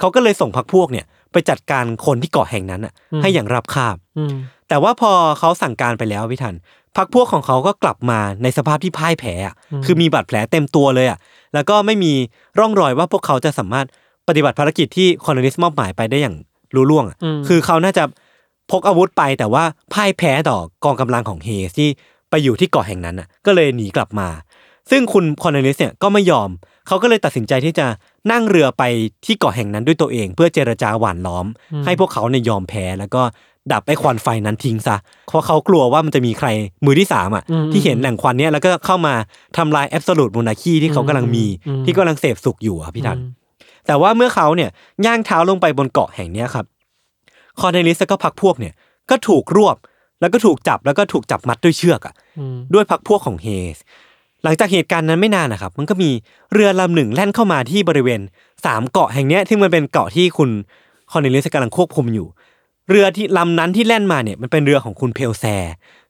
เขาก็เลยส่งพรรคพวกเนี่ยไปจัดการคนที่เกาะแห่งนั้นอะอืมให้อย่างราบคาบอืมแต่ว่าพอเขาสั่งการไปแล้วพี่ทัน พรรคพวกของเขาก็กลับมาในสภาพที่พ่ายแพ้อะคือมีบาดแผลเต็มตัวเลยอะแล้วก็ไม่มีร่องรอยว่าพวกเขาจะสามารถปฏิบัติภารกิจที่คอนเนลิสมอบหมายไปได้อย่างลุล่วงอะอืมคือเขาน่าจะพกอาวุธไปแต่ว่าพ่ายแพ้ต่อกองกำลังของเฮสที่ไปอยู่ที่เกาะแห่งนั้นอะ ก็เลยหนีกลับมา ซึ่งคุณคอนเนลิสเนี่ยก็ไม่ยอม เขาก็เลยตัดสินใจที่จะนั่งเรือไปที่เกาะแห่งนั้นด้วยตัวเอง เพื่อเจรจาหว่านล้อม ให้พวกเขาเนี่ยยอมแพ้แล้วก็ ดับไอ้ควันไฟนั้นทิ้งซะเพราะเขากลัวว่ามันจะมีใครมือที่สามอะอืมที่เห็นแหล่งควันเนี้ยแล้วก็เข้ามาทำลาย absolute monarchy ที่เขากำลังมีอืมที่กำลังเสพสุขอยู่อะพี่ทันอืมแต่ว่าเมื่อเขาเนี่ยย่างเท้าลงไปบนเกาะแห่งเนี้ยครับคอนเนลิสแล้วก็พรรคพวกเนี่ยก็ถูกรวบแล้วก็ถูกจับแล้วก็ถูกจับมัดด้วยเชือกอะอืมด้วยพรรคพวกของเฮสหลังจากเหตุการณ์นั้นไม่นานนะครับ มันก็มีเรือลำหนึ่งแล่นเข้ามาที่บริเวณสามเกาะแห่งเนี้ยที่มันเป็นเกาะที่คุณคอนเนลิสกำลังควบคุมอยู่ เรือที่ลำนั้นที่แล่นมาเนี่ยมันเป็นเรือของคุณเพลแซ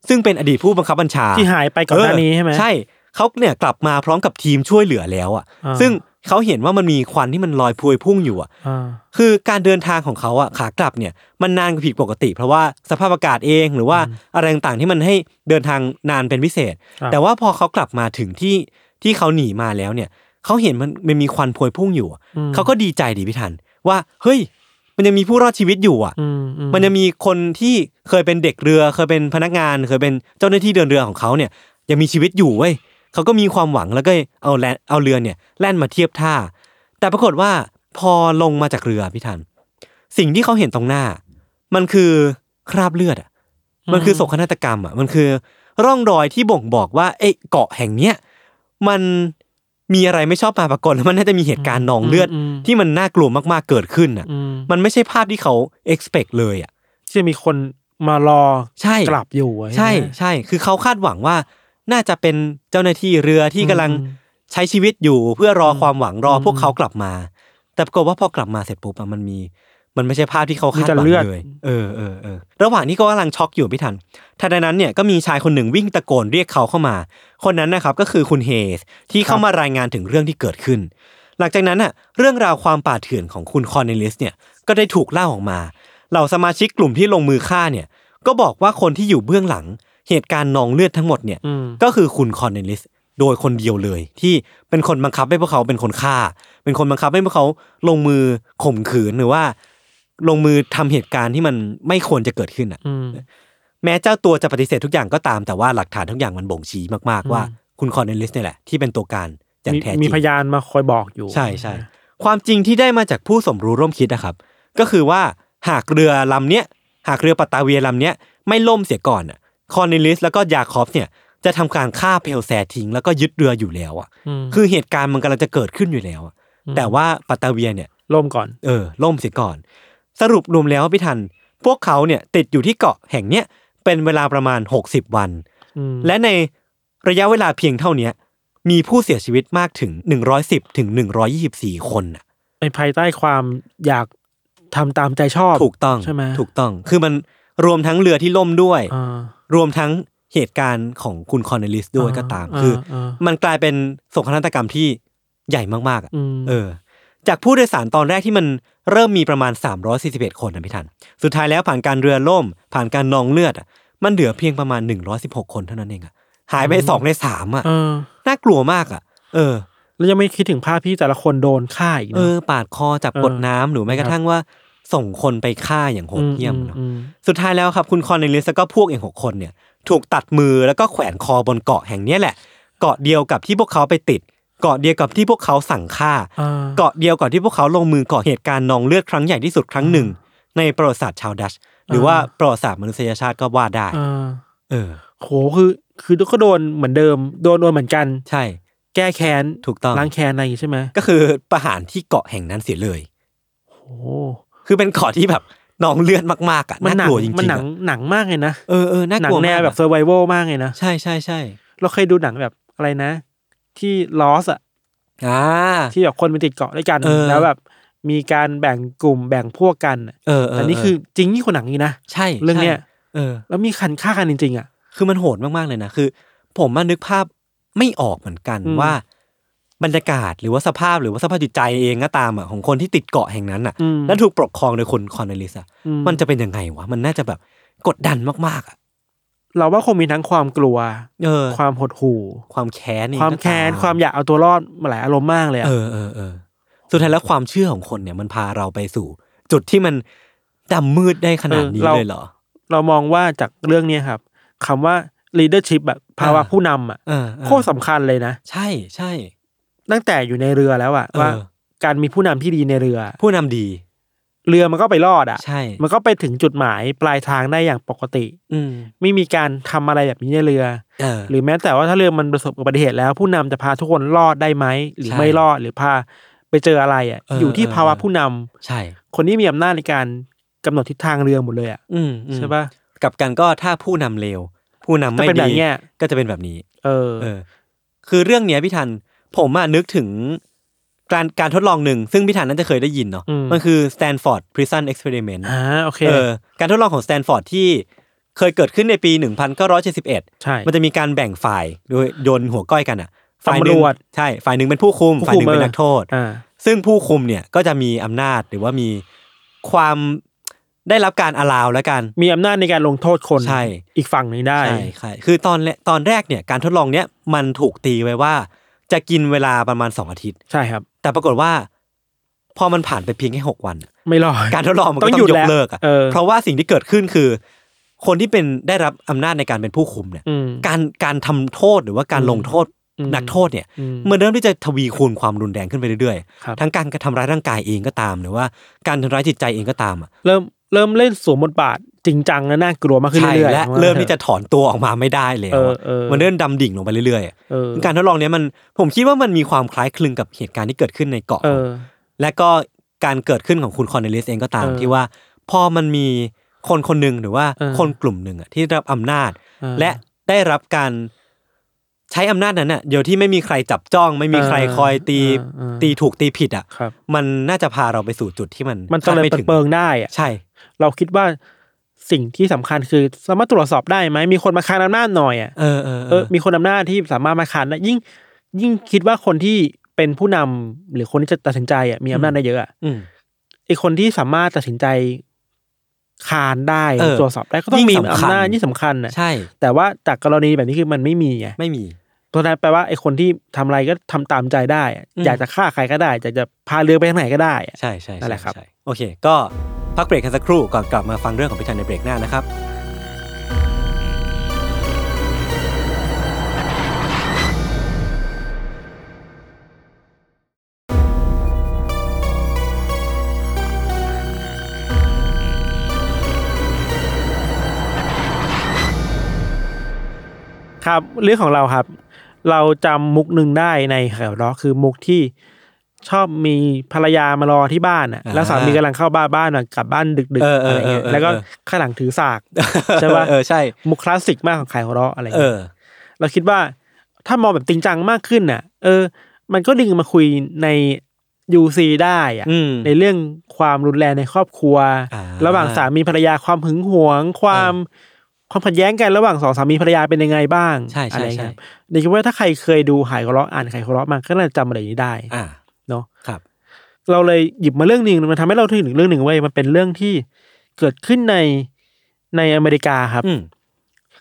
ซึ่งเป็นอดีตผู้บังคับบัญชาที่หายไปก่อนหน้านี้ใช่ไหมเออใช่เขาเนี่ยกลับมาพร้อมกับทีมช่วยเหลือแล้วอะอ่าซึ่งเขาเห็นว่ามันมีควันที่มันลอยพวยพุ่งอยู่อะอ่าคือการเดินทางของเขาอะขากลับเนี่ยมันนานกว่าผิดปกติ เพราะว่าสภาพอากาศเองหรือว่าอะไรต่างๆที่มันให้เดินทางนานเป็นพิเศษครับแต่ว่าพอเขากลับมาถึงที่ที่เขาหนีมาแล้วเนี่ยเขาเห็นมันมันมีควันพวยพุ่งอยู่อะอืมเขาก็ดีใจดีพี่ทันว่าเฮ้ย มันยังมีผู้รอดชีวิตอยู่อะอืมอืมันจะมีคนที่เคยเป็นเด็กเรือ เคยเป็นพนักงาน เคยเป็นเจ้าหน้าที่เดินเรือของเขาเนี่ย ยังมีชีวิตอยู่เว้ยเขาก็มีความหวังแล้วก็เอาแลนเอาเรือเนี่ยแล่นมาเทียบท่า แต่ปรากฏว่าพอลงมาจากเรือพี่ทัน สิ่งที่เขาเห็นตรงหน้า มันคือคราบเลือดอะ มันคือโศกนาฏกรรมอะ มันคือร่องรอยที่บ่งบอกว่าเอ้เกาะแห่งเนี้ยมัน มีอะไรไม่ชอบมาปรากฏแล้วมันน่าจะมีเหตุการณ์นองเลือด ที่มันน่ากลัวมากๆเกิดขึ้นอะอืมมันไม่ใช่ภาพที่เขา expect เลยอะที่จะมีคนมารอใช่กลับอยู่อะใช่ไหมใช่ คือเขาคาดหวังว่า น่าจะเป็นเจ้าหน้าที่เรือที่กำลังอืมใช้ชีวิตอยู่เพื่อรออมความหวังรออมพวกเขากลับมา แต่ปรากฏว่าพอกลับมาเสร็จปุ๊บอะมันมี มันไม่ใช่ภาพที่เขามีคาดแต่หวังเลือดเลยเออเออเออระหว่างที่เขากำลังช็อกอยู่พี่ทันทันใดนั้นเนี่ยก็มีชายคนหนึ่งวิ่งตะโกนเรียกเขาเข้ามา คนนั้นนะครับก็คือคุณเฮสที่เข้ามารายงานถึงเรื่องที่เกิดขึ้น หลังจากนั้นน่ะเรื่องราวความป่าเถื่อนของคุณคอนเนลิสเนี่ยก็ได้ถูกเล่าออกมาเหล่าสมาชิกกลุ่มที่ลงมือฆ่าเนี่ย ก็บอกว่าคนที่อยู่เบื้องหลัง เหตุการณ์นองเลือดทั้งหมดเนี่ยอืมก็คือคุณคอนเนลิสโดยคนเดียวเลยที่เป็นคนบังคับให้พวกเขาเป็นคนฆ่า เป็นคนบังคับให้พวกเขาลงมือข่มขืนหรือว่า ลงมือทำเหตุการณ์ที่มันไม่ควรจะเกิดขึ้นอะอืมแม้เจ้าตัวจะปฏิเสธทุกอย่างก็ตามแต่ว่าหลักฐานทุกอย่างมันบ่งชี้มากๆว่าอืมคุณคอนเนลิสเนี่ยแหละที่เป็นตัวการอย่างมีแท้จริงมีพยานมาคอยบอกอยู่ ใช่ใช่ความจริงที่ได้มาจากผู้สมรู้ร่วมคิดนะครับ ก็คือว่าหากเรือลำเนี้ยหากเรือปัตตาเวียลำเนี้ยไม่ล่มเสียก่อนอะคอนเนลิสแล้วก็ยาคอฟเนี่ยจะทำการฆ่าเพลแซทิ้งแล้วก็ยึดเรืออยู่แล้วอะมคือเหตุการณ์มันกำลังจะเกิดขึ้นอยู่แล้วอะแต่ว่าปัตตาเวียเนี่ยล่มก่อน เออล่มเสียก่อน สรุปรวมแล้วพี่ทัน พวกเขาเนี่ยติดอยู่ที่เกาะแห่งเนี้ยเป็นเวลาประมาณ 60 วันอืมและในระยะเวลาเพียงเท่าเนี้ยมีผู้เสียชีวิตมากถึง 110ถึง124 คนน่ะในภายใต้ความอยากทำตามใจชอบถูกต้องใช่ไหมถูกต้อง คือมันรวมทั้งเรือที่ล่มด้วยอ่ารวมทั้งเหตุการณ์ของคุณคอนเนลิสด้วยก็ตามอ่าคืออ่ามันกลายเป็นโศกนาฏกรรมที่ใหญ่มากๆอะอืมเออ จากผู้โดยสารตอนแรกที่มันเริ่มมีประมาณ 341 คนนะพี่ทัน สุดท้ายแล้วผ่านการเรือล่ม ผ่านการนองเลือดอะมันเหลือเพียงประมาณ 116 คนเท่านั้นเองอะหายไปสองในสามอะเออน่ากลัวมากอะเออ แล้วยังไม่คิดถึงภาพที่แต่ละคนโดนฆ่าอีกเอนะอปาดคอจับเออกดน้ำหรือแม้กระทั่งว่าส่งคนไปฆ่าอย่างโหดเหี้ยมเนาะอืมสุดท้ายแล้วครับ คุณคอนเนลิสแล้วก็พวกเองหกคนเนี่ย ถูกตัดมือแล้วก็แขวนคอบนเกาะแห่งเนี้ยแหละ เกาะเดียวกับที่พวกเขาไปติด เกาะเดียวกับที่พวกเขาสั่งฆ่าอ่า เกาะเดียวกับที่พวกเขาลงมือก่อเหตุการณ์นองเลือดครั้งใหญ่ที่สุดครั้งหนึ่ง ในประวัติศาสตร์ชาวดัตช์ หรือว่าประวัติศาสตร์มนุษยชาติก็ว่าได้อ่าเออโหคือคือก็โดนเหมือนเดิมโดนโดนเหมือนกัน ใช่ แก้แค้นถูกต้องล้างแค้นอะไรอย่างงี้ใช่ไหมก็คือประหารที่เกาะแห่งนั้นเสียเลยโหคือเป็นเกาะที่แบบนองเลือดมากๆอะมันหนัน่ากลัวจริงๆมันหนังอะหนังมากเลยนะเออเออน่าหนักลัวแนวมากแบบเซอร์ไวโมากเลยนะใช่ใช่ใช่เราเคยดูหนังแบบอะไรนะ ที่ลอสอะอ่าที่แบบคนไปติดเกาะด้วยกันเออแล้วแบบมีการแบ่งกลุ่มแบ่งพวกกันอะเออเออแต่นี่คือจริงนี่คนหนังนี้นะใช่เรื่องเนี้ยใช่เออ แล้วมีคันฆ่ากันจริงๆอะคือมันโหดมากๆเลยนะคือ ผมมานึกภาพไม่ออกเหมือนกันอืมว่าบรรยากาศหรือว่าสภาพหรือว่าสภาพจิตใจเองก็ตามอะของคนที่ติดเกาะแห่งนั้นอะอืมแล้วถูกปกครองโดยคนคอนเนลิสอะอืมันจะเป็นยังไงวะมันน่าจะแบบกดดันมากๆอะ เราว่าคงมีทั้งความกลัว เออ ความหดหู่ ความแค้นเองความแค้นก็ตความอยากเอาตัวรอดมาหลายอารมณ์มากเลยอะเออเออเออสุดท้ายแล้วความเชื่อของคนเนี่ยมันพาเราไปสู่ จุดที่มันดำมืดได้ขนาดนี้เลยเหรอ เรามองว่าจากเรื่องเนี้ยครับคำว่า leadership แบบภาวะอ่าผู้นำอะเออเออโคตรสำคัญเลยนะ ใช่ใช่ตั้งแต่อยู่ในเรือแล้วอะเออว่า การมีผู้นำที่ดีในเรือ ผู้นำดี เรือมันก็ไปรอดอะ ใช่ มันก็ไปถึงจุดหมายปลายทางได้อย่างปกติ อืมไม่มีการทำอะไรแบบนี้ในเรือ เออ หรือแม้แต่ว่าถ้าเรือมันประสบอุบัติเหตุแล้วผู้นำจะพาทุกคนรอดได้ไหมหรือใช่ไม่รอดหรือพาไปเจออะไรอะ เอออยู่ที่เออ ภาวะเออผู้นำใช่ คนที่มีอำนาจในการกำหนดทิศทางเรือหมดเลยอะอืมอืมใช่ปะกลับกันก็ถ้าผู้นำเลวผู้นำไม่ก็เป็นแบดีบเนี้ยก็จะเป็นแบบนี้ เออ เออ คือเรื่องเนี้ยพี่ทัน ผมอะนึกถึง การการทดลองหนึ่งซึ่งพี่ทันน่าจะเคยได้ยินเนาะอืมมันคือ Stanford Prison Experiment อ่าโอเคเออการทดลองของ Stanford ที่เคยเกิดขึ้นในปี 1971ใช่มันจะมีการแบ่งฝ่ายโดยโยนหัวก้อยกันอะฝ่ายหนึ่งตำรวจใช่ฝ่ายหนึ่งเป็นผู้คุมผู้ฝ่ายหนึ่งคุมเป็นเออนักโทษอ่าซึ่งผู้คุมเนี่ยก็จะมีอำนาจหรือว่ามีความได้รับการอลาวแล้วกัน มีอำนาจในการลงโทษคนใช่อีกฝั่งหนึ่งได้ใช่ใช่คือตอนแรกตอนแรกเนี่ยการทดลองเนี้ยมันถูกตีไว้ว่า จะกินเวลาประมาณสองอาทิตย์ ใช่ครับ แต่ปรากฏว่า พอมันผ่านไปเพียงแค่หกวัน ไม่รอดการทดลองมันต้ก็องต้อหยุดงยแล้กวเลิกอะเออเพราะว่าสิ่งที่เกิดขึ้นคือ คนที่เป็นได้รับอำนาจในการเป็นผู้คุมเนี่ยอืมการการทำโทษหรือว่าการอืมลงโทษอืมนักโทษเนี่ยอืมมันเริ่มที่จะทวีคูณความรุนแรงขึ้นไปเรื่อยๆครับทั้งการกระทำร้ายร่างกายเองก็ตาม หรือว่าการทำร้ายจิตใจเองก็ตามอะเริ่ม เริ่มเล่นสวมบทบาทจริงจังและน่ากลัวมากขึ้นใช่เรื่อยๆและว่าเริ่มที่จะถอนตัวออกมาไม่ได้แล้วเอออะเออมันเริ่มดำดิ่งลงไปเรื่อยๆอะเออการทดลองเนี้ยมันผมคิดว่ามันมีความคล้ายคลึงกับเหตุการณ์ที่เกิดขึ้นในเกาะ เออ และก็การเกิดขึ้นของคุณคอนเนลิสเองก็ตามเออที่ว่า พอมันมีคนคนหนึ่งหรือว่าเออ คนกลุ่มหนึ่งอะที่ได้รับอำนาจ เออ และได้รับการใช้อำนาจนั้นน่ะเดี๋ยวที่ไม่มีใครจับจ้อง ไม่มีใครเออคอยตีเออเออ ตีถูกตีผิดอะครับ มันน่าจะพาเราไปสู่จุดที่มันมันคาดเจริญไม่เปิถึดงเปิงได้อะ ใช่ เราคิดว่าสิ่งที่สำคัญคือสามารถตรวจสอบได้ไหมมีคนมาคานอำนาจหน่อยอะเออเออเออมีคนอำนาจที่สามารถมาคานได้ยิ่ง ยิ่งคิดว่าคนที่เป็นผู้นำหรือคนที่จะตัดสินใจอะมีอำนาจได้เยอะอะอืมไอคนที่สามารถตัดสินใจคานได้เออตรวจสอบได้ก็ต้องมียิ่งสำคัญอำนาจยิ่งสำคัญอะใช่ แต่ว่าจากกรณีแบบนี้คือมันไม่มีไงไม่มีเพราะฉะนั้นแปลว่าไอคนที่ทำอะไรก็ทำตามใจได้อะอืมอยากจะฆ่าใครก็ได้อยากจะพาเรือไปทางไหนก็ได้อะใช่ใช่นั่นแหละครับใช่โอเค ก็ พักเบรกกันสักครู่ก่อนกลับมาฟังเรื่องของพิธันในเบรกหน้านะครับครับเรื่องของเราครับ เราจำมุกหนึ่งได้ในแถวล้อคือมุกที่ ชอบมีภรรยามารอที่บ้านอะอ่าแล้วสามีกำลังเข้าบ้านบ้านอะกลับบ้านดึกเออๆเออะไรอเงี้ยเออเออแล้วก็ข้างหลังถือสากใช่ปะเออใช่มุกคลาสสิกมากของขายหัวเราะอะไรเอเงี้ยอเราคิดว่าถ้ามองแบบจริงจังมากขึ้นน่ะ เออ มันก็ดึงมาคุยในยูซีได้อะอืมในเรื่องความรุนแรงในครอบครัวอ่าระหว่างสามีภรรยาความหึงหวง ความความขัดแย้งกันระหว่างสองสามีภรรยาเป็นยังไงบ้างใช่ใช่อะไรใช่เงี้ยเดี๋ยวคิดว่าถ้าใครเคยดูหายหัวเราะอ่านหายหัวเราะมาก็น่าจะจำอะไรอย่างนี้ได้ อ่า เนาะครับ เราเลยหยิบมาเรื่องหนึ่งมันทำให้เราถึงเรื่องหนึ่งเว้ยมันเป็นเรื่องที่เกิดขึ้นในในอเมริกาครับอืม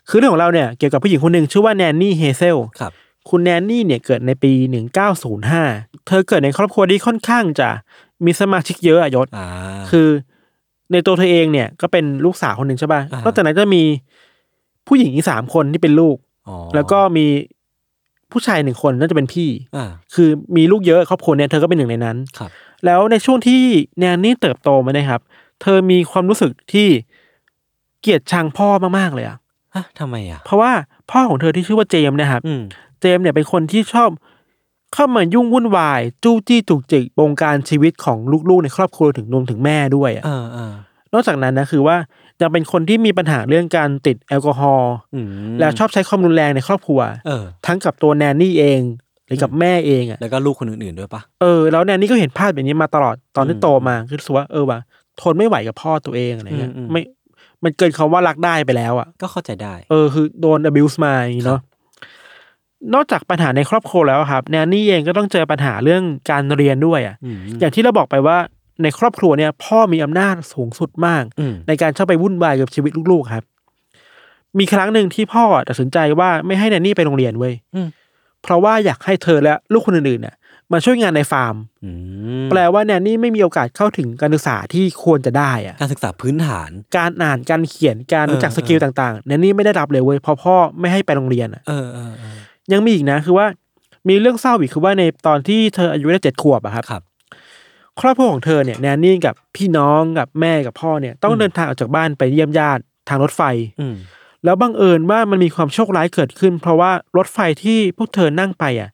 คือเรื่องของเราเนี่ยเกี่ยวกับผู้หญิงคนหนึ่งชื่อว่าแนนนี่เฮเซลครับคุณแนนนี่เนี่ยเกิดในปี1905เธอเกิดในครอบครัวที่ค่อนข้างจะมีสมาชิกเยอะอะยศอ่าคือในตัวเธอเองเนี่ยก็เป็นลูกสาวคนหนึ่งใช่ป่ะอ่านอกจากนั้นก็มีผู้หญิงอีกสามคนที่เป็นลูกอ๋อแล้วก็มี ผู้ชายหนึ่งคนน่าจะเป็นพี่อ่าคือมีลูกเยอะครอบครัวเนี่ยเธอก็เป็นหนึ่งในนั้นครับแล้วในช่วงที่แนนนี่เติบโตมาเนี่ยครับ เธอมีความรู้สึกที่เกลียดชังพ่อมากๆเลยอะฮะทำไมอะเพราะว่าพ่อของเธอที่ชื่อว่าเจมส์เนะครับอืมเจมส์เนี่ยเป็นคนที่ชอบเข้ามายุ่งวุ่นวาย จู้จี้จุกจิกบงการชีวิตของลูกๆในครอบครัวถึงรวมถึงแม่ด้วยอะเออเออ นอกจากนั้นนะคือว่ายังเป็นคนที่มีปัญหาเรื่องการติดแอลกอฮอล์อืมแล้วชอบใช้ความรุนแรงในครอบครัวเออทั้งกับตัวแนนนี่เองหรือกับแม่เองอะแล้วก็ลูกคนอื่นๆด้วยปะเออแล้วแนนนี่ก็เห็นภาพแบบนี้มาตลอดตอนที่อืมโตมาคือรู้สึกว่าเออว่ะทนไม่ไหวกับพ่อตัวเองอะไรเงี้ยอืมอืมไม่มันเกินคำว่ารักได้ไปแล้วอะก็เข้าใจได้ เออคือโดน abuse มาอย่างงี้เนาะนอกจากปัญหาในครอบครัวแล้วครับ แนนนี่เองก็ต้องเจอปัญหาเรื่องการเรียนด้วยอะอืมอย่างที่เราบอกไปว่า ในครอบครัวเนี่ยพ่อมีอำนาจสูงสุดมากอืมในการเข้าไปวุ่นวายกับชีวิตลูกๆครับ มีครั้งหนึ่งที่พ่อตัดสินใจว่าไม่ให้แนนนี่ไปโรงเรียนเว้ยอืมเพราะว่าอยากให้เธอและลูกคนอื่นๆเนี่ยมาช่วยงานในฟาร์มอืมแปลว่าแนนนี่ไม่มีโอกาสเข้าถึงการศึกษาที่ควรจะได้อะการศึกษาพื้นฐาน การอ่านการเขียนการรู้จักเออ skill ต่างๆแนนนี่ไม่ได้รับเลยเว้ยเพราะพ่อไม่ให้ไปโรงเรียนอะเออเออเออยังมีอีกนะคือว่า มีเรื่องเศร้าอีกคือว่าในตอนที่เธออายุได้เจ็ดขวบอะครับ ครับครอบครัวของเธอเนี่ยแนนนี่กับพี่น้องกับแม่กับพ่อเนี่ยต้องอืมเดินทางออกจากบ้านไปเยี่ยมญาติทางรถไฟอืมแล้วบังเอิญว่ามันมีความโชคร้ายเกิดขึ้น เพราะว่ารถไฟที่พวกเธอนั่งไปอะ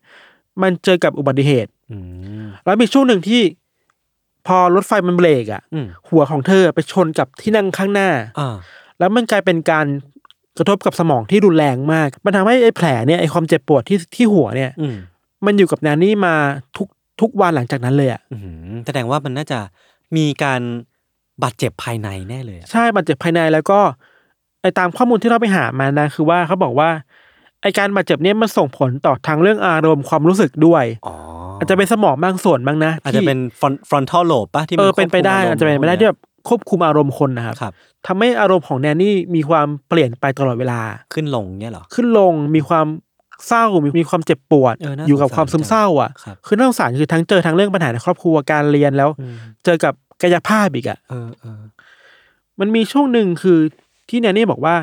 มันเจอกับอุบัติเหตุอืมแล้วมีช่วงหนึ่งที่ พอรถไฟมันเบรกอะอืมหัวของเธอไปชนกับที่นั่งข้างหน้าอ่าแล้วมันกลายเป็นการกระทบกับสมองที่รุนแรงมาก มันทำให้ไอ้แผลเนี่ยไอ้ความเจ็บปวดที่ที่หัวเนี่ยอืมมันอยู่กับแนนนี่มาทุก ทุกวันหลังจากนั้นเลยอะอืมแสดงว่ามันน่าจะมีการบาดเจ็บภายในแน่เลยอะใช่บาดเจ็บภายในแล้วก็ไอ้ตามข้อมูลที่เราไปหามานะคือว่าเขาบอกว่าไอ้การบาดเจ็บเนี่ยมันส่งผลต่อทางเรื่องอารมณ์ความรู้สึกด้วยอ๋ออาจจะเป็นสมองบางส่วนบ้างนะอาจจะที่เป็นฟรอนทัลโลบป่ะที่เอมัอเป็นไปได้ควบคุมอาจจะเป็นไปได้ที่แบบควบคุมอารมณ์คนนะครับครับทำให้อารมณ์ของแนนนี่มีความเปลี่ยนไปตลอดเวลาขึ้นลงเนี่ยเหรอขึ้นลงมีความ เศร้ามีมีความเจ็บปวดเออน่าอยู่กับสงสารความซึมเศร้าอะครับคือน่าสงสารคือทั้งเจอทั้งเรื่องปัญหาในครอบครัวการเรียนแล้ว อืมเจอกับกายภาพอีกอะ เออเออมันมีช่วงหนึ่งคือที่แนนนี่บอกว่า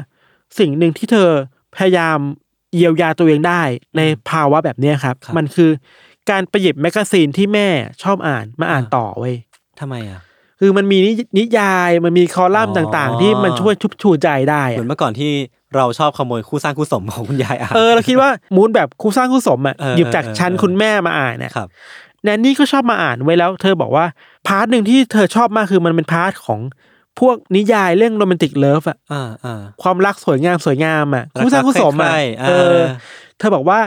สิ่งหนึ่งที่เธอพยายามเยียวยาตัวเองได้ในภาวะแบบเนี้ยครับมันคือการไปหยิบ magazine ที่แม่ชอบอ่านมาอ่านต่อเว้ยทำไมอะ คือมันมีนินิยายมันมีคอลัมน์อ๋อ ต่างๆ ที่มันช่วยชุบชูใจได้อะเหมือนเมื่อก่อนที่ เราชอบขโมยคู่สร้างคู่สมของคุณยายอ่านเออเราคิดว่า mood แบบคู่สร้างคู่สมอะเออหยิบจากเออชั้นเออคุณแม่มาอ่านเนี่ยครับแนนนี่ก็ชอบมาอ่านไว้แล้ว เธอบอกว่า part หนึ่งที่เธอชอบมากคือมันเป็น part ของพวกนิยายเรื่อง romantic love อะอ่าอ่าความรักสวยงามสวยงามอะรักคู่สร้างคู่สมอะใคร่ๆเอเอออ เธอบอกว่า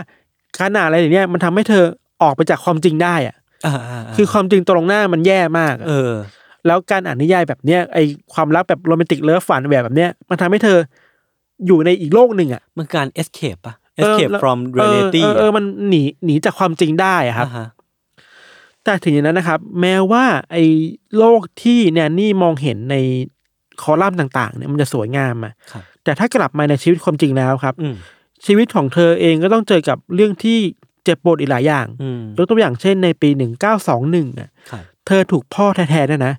การอ่านอะไรอย่างเนี้ยมันทำให้เธอออกไปจากความจริงได้อะอ่าาาคือความจริงตรงหน้ามันแย่มากอะเออ แล้วการอ่านนิยายแบบเนี้ยไอความรักแบบโรแมนติกเลิฟฝันแบบแบบเนี้ยมันทำให้เธอ อยู่ในอีกโลกหนึ่งอะมันการ escape ป่ะเออ escape แล้ว from เออ reality เออเออมันหนีหนีจากความจริงได้อะครับอ่าฮะแต่ถึงอย่างนั้นนะครับ แม้ว่าไอ้โลกที่แนนนี่มองเห็นในคอลัมน์ต่าง ๆ เนี่ยมันจะสวยงามอะครับแต่ถ้ากลับมาในชีวิตความจริงแล้วครับอืมชีวิตของเธอเองก็ต้องเจอกับเรื่องที่เจ็บปวดอีกหลายอย่างอืมยกตัวอย่างเช่นในปีหนึ่งเก้าสองหนึ่งอะครับเธอถูกพ่อแท้ๆเนี่ยนะ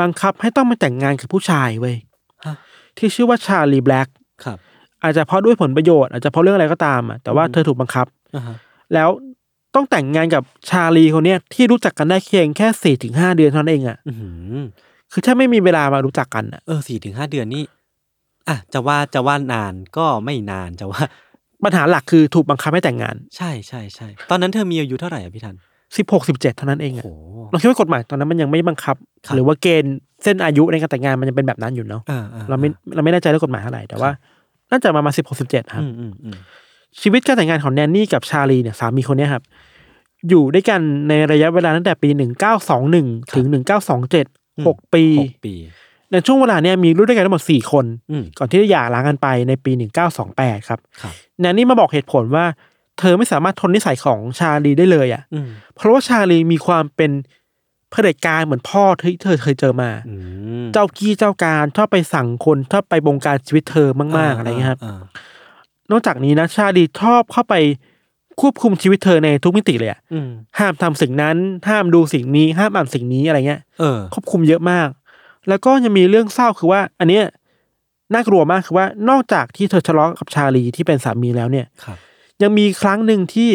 บังคับให้ต้องมาแต่งงานกับผู้ชายเว้ยฮะที่ชื่อว่าชาลีแบล็ก ครับ อาจจะเพราะด้วยผลประโยชน์อาจจะเพราะเรื่องอะไรก็ตามอะแต่ว่าเธอถูกบังคับอ่าฮะแล้วต้องแต่งงานกับชาลีคนเนี้ยที่รู้จักกันได้เพียงแค่สี่ถึงห้าเดือนเท่านั้นเองอะอื้อหือคือถ้าไม่มีเวลามารู้จักกันอะเออสี่ถึงห้าเดือนนี่อะจะว่าจะว่านานก็ไม่นานจะว่าปัญหาหลักคือถูกบังคับให้แต่งงาน ใช่ใช่ใช่ตอนนั้นเธอมีอายุเท่าไหร่อะพี่ทัน สิบหกสิบเจ็ดเท่านั้นเองโอ้อะโหเราคิดว่ากฎหมายตอนนั้นมันยังไม่บังคับครับ หรือว่าเกณฑ์เส้นอายุในการแต่งงานมันยังเป็นแบบนั้นอยู่เนาะอ่าอ่เราไม่เราไม่แน่ใจเรื่องกฎหมายเท่าไหร่แต่ว่า น่าจะประมาณสิบหกสิบเจ็ดครับอืมอืมอืมชีวิตการแต่งงานของแนนนี่กับชาลีเนี่ยสามีคนเนี้ยครับ อยู่ด้วยกันในระยะเวลาตั้งแต่ปีหนึ่งเก้าสองหนึ่งถึงหนึ่งเก้าสองเจ็ดหกปีหกปีในช่วงเวลาเนี้ยมีลูกด้วยกันทั้งหมดสี่คนอืมก่อนที่จะหย่าร้างกันไปในปีหนึ่งเก้าสองแปดครับครับแนนนี่มาบอกเหตุผลว่า เธอไม่สามารถทนนิสัยของชาลีได้เลยอะอืมเพราะว่าชาลีมีความเป็นเผด็จการเหมือนพ่อที่เธอเคยเจอมาอืมเจ้ากี้เจ้าการชอบไปสั่งคนชอบไปบงการชีวิตเธอมากๆอะไรเงี้ยครับานอกจากนี้นะชาลีชอบเข้าไปควบคุมชีวิตเธอในทุกมิติเลยอะอืมห้ามทำสิ่งนั้น ห้ามดูสิ่งนี้ ห้ามอ่านสิ่งนี้อะไรเงี้ยเออควบคุมเยอะมาก แล้วก็ยังมีเรื่องเศร้าคือว่า อันเนี้ยน่ากลัวมากคือว่านอกจากที่เธอทะเลาะกับชาลีที่เป็นสามีแล้วเนี่ยครับ ยังมีครั้งหนึ่งที่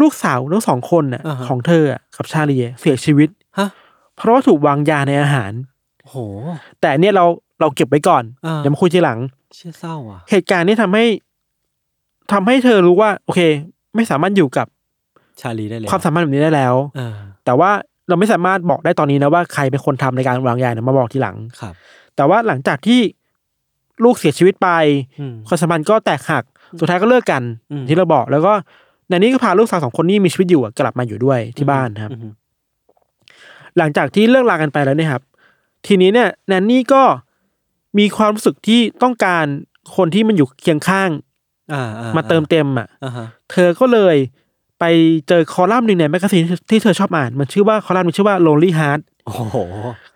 ลูกสาวทั้งสองคนน่ะ อ่าฮะ ของเธออะกับชาลีอะเสียชีวิต ฮะเพราะว่าถูกวางยาในอาหารโหแต่อันเนี่ยเราเราเก็บไว้ก่อนอ่า เดี๋ยวมาคุยทีหลัง เชื่อเศร้าอะ เหตุการณ์นี้ทำให้ทำให้เธอรู้ว่า โอเค ไม่สามารถอยู่กับชาลีได้เลยความสัมพันธ์แบบนี้ได้แล้วเออแต่ว่าเราไม่สามารถบอกได้ตอนนี้นะว่าใครเป็นคนทำในการวางยาเนี่ยมาบอกทีหลัง ครับ แต่ว่าหลังจากที่ลูกเสียชีวิตไปอืม ความสัมพันธ์ก็แตกหัก สุดท้ายก็เลิกกันอืมที่เราบอกแล้วก็ในนี้ก็พาลูกสาวสองคนนี้มีชีวิตอยู่อะกลับมาอยู่ด้วยที่บ้านครับอืมหลังจากที่เลิกลากันไปแล้วเนี่ยครับ ทีนี้เนี่ยแนนนี่ก็มีความรู้สึกที่ต้องการคนที่มันอยู่เคียงข้างอ่าอ่มาเติมเต็มอะอ่าฮะเธอก็เลยไปเจอคอลัมน์หนึ่งใน magazine ที่เธอชอบอ่าน มันชื่อว่าคอลัมน์มันชื่อว่า Lonely Heart โอ้โห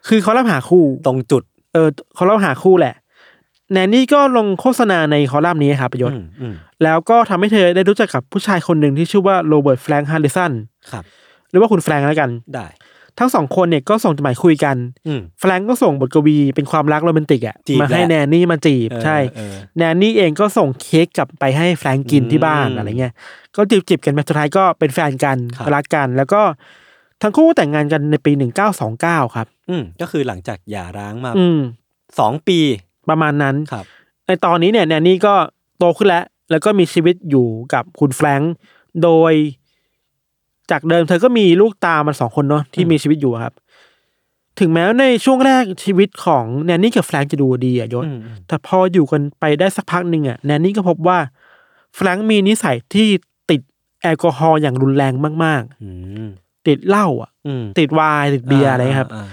คือคอลัมน์หาคู่ ตรงจุด เออคอลัมน์หาคู่แหละ แนนนี่ก็ลงโฆษณาในคอลัมน์นี้ครับประโยชน์อืมอืมแล้วก็ทำให้เธอได้รู้จักกับผู้ชายคนหนึ่งที่ชื่อว่าโรเบิร์ตแฟรงค์ฮาริสันครับหรือว่าคุณแฟรงค์แล้วกันได้ ทั้งสองคนเนี่ยก็ส่งจดหมายคุยกันอืมแฟรงก์ก็ส่งบทกวีเป็นความรักโรแมนติกอะจีบมาให้แหละแนนนี่มาจีบเออใช่เออแนนนี่เองก็ส่งเค้กกลับไปให้แฟรงก์กินอืมที่บ้านอะไรเงี้ยก็จีบจีบกันไปสุดท้ายก็เป็นแฟนกันครับรักกัน แล้วก็ทั้งคู่แต่งงานกันในปีหนึ่งเก้าสองเก้าครับ อืมก็คือหลังจากหย่าร้างมาอืมสองปี ประมาณนั้นครับในตอนนี้เนี่ยแนนนี่ก็โตขึ้นแล้ว แล้วก็มีชีวิตอยู่กับคุณแฟรงก์โดย จากเดิมเธอก็มีลูกตามมันสองคนเนาะที่อืมมีชีวิตอยู่ครับ ถึงแม้ในช่วงแรกชีวิตของแนนนี่กับแฟรงก์จะดูดีอะยศอืมแต่พออยู่กันไปได้สักพักหนึ่งอะแนนนี่ก็พบว่าแฟรงก์มีนิสัยที่ติดแอลกอฮอล์อย่างรุนแรงมากอืมๆติดเหล้าอะอืมติดไวน์ติดเบียร์อะไรครับา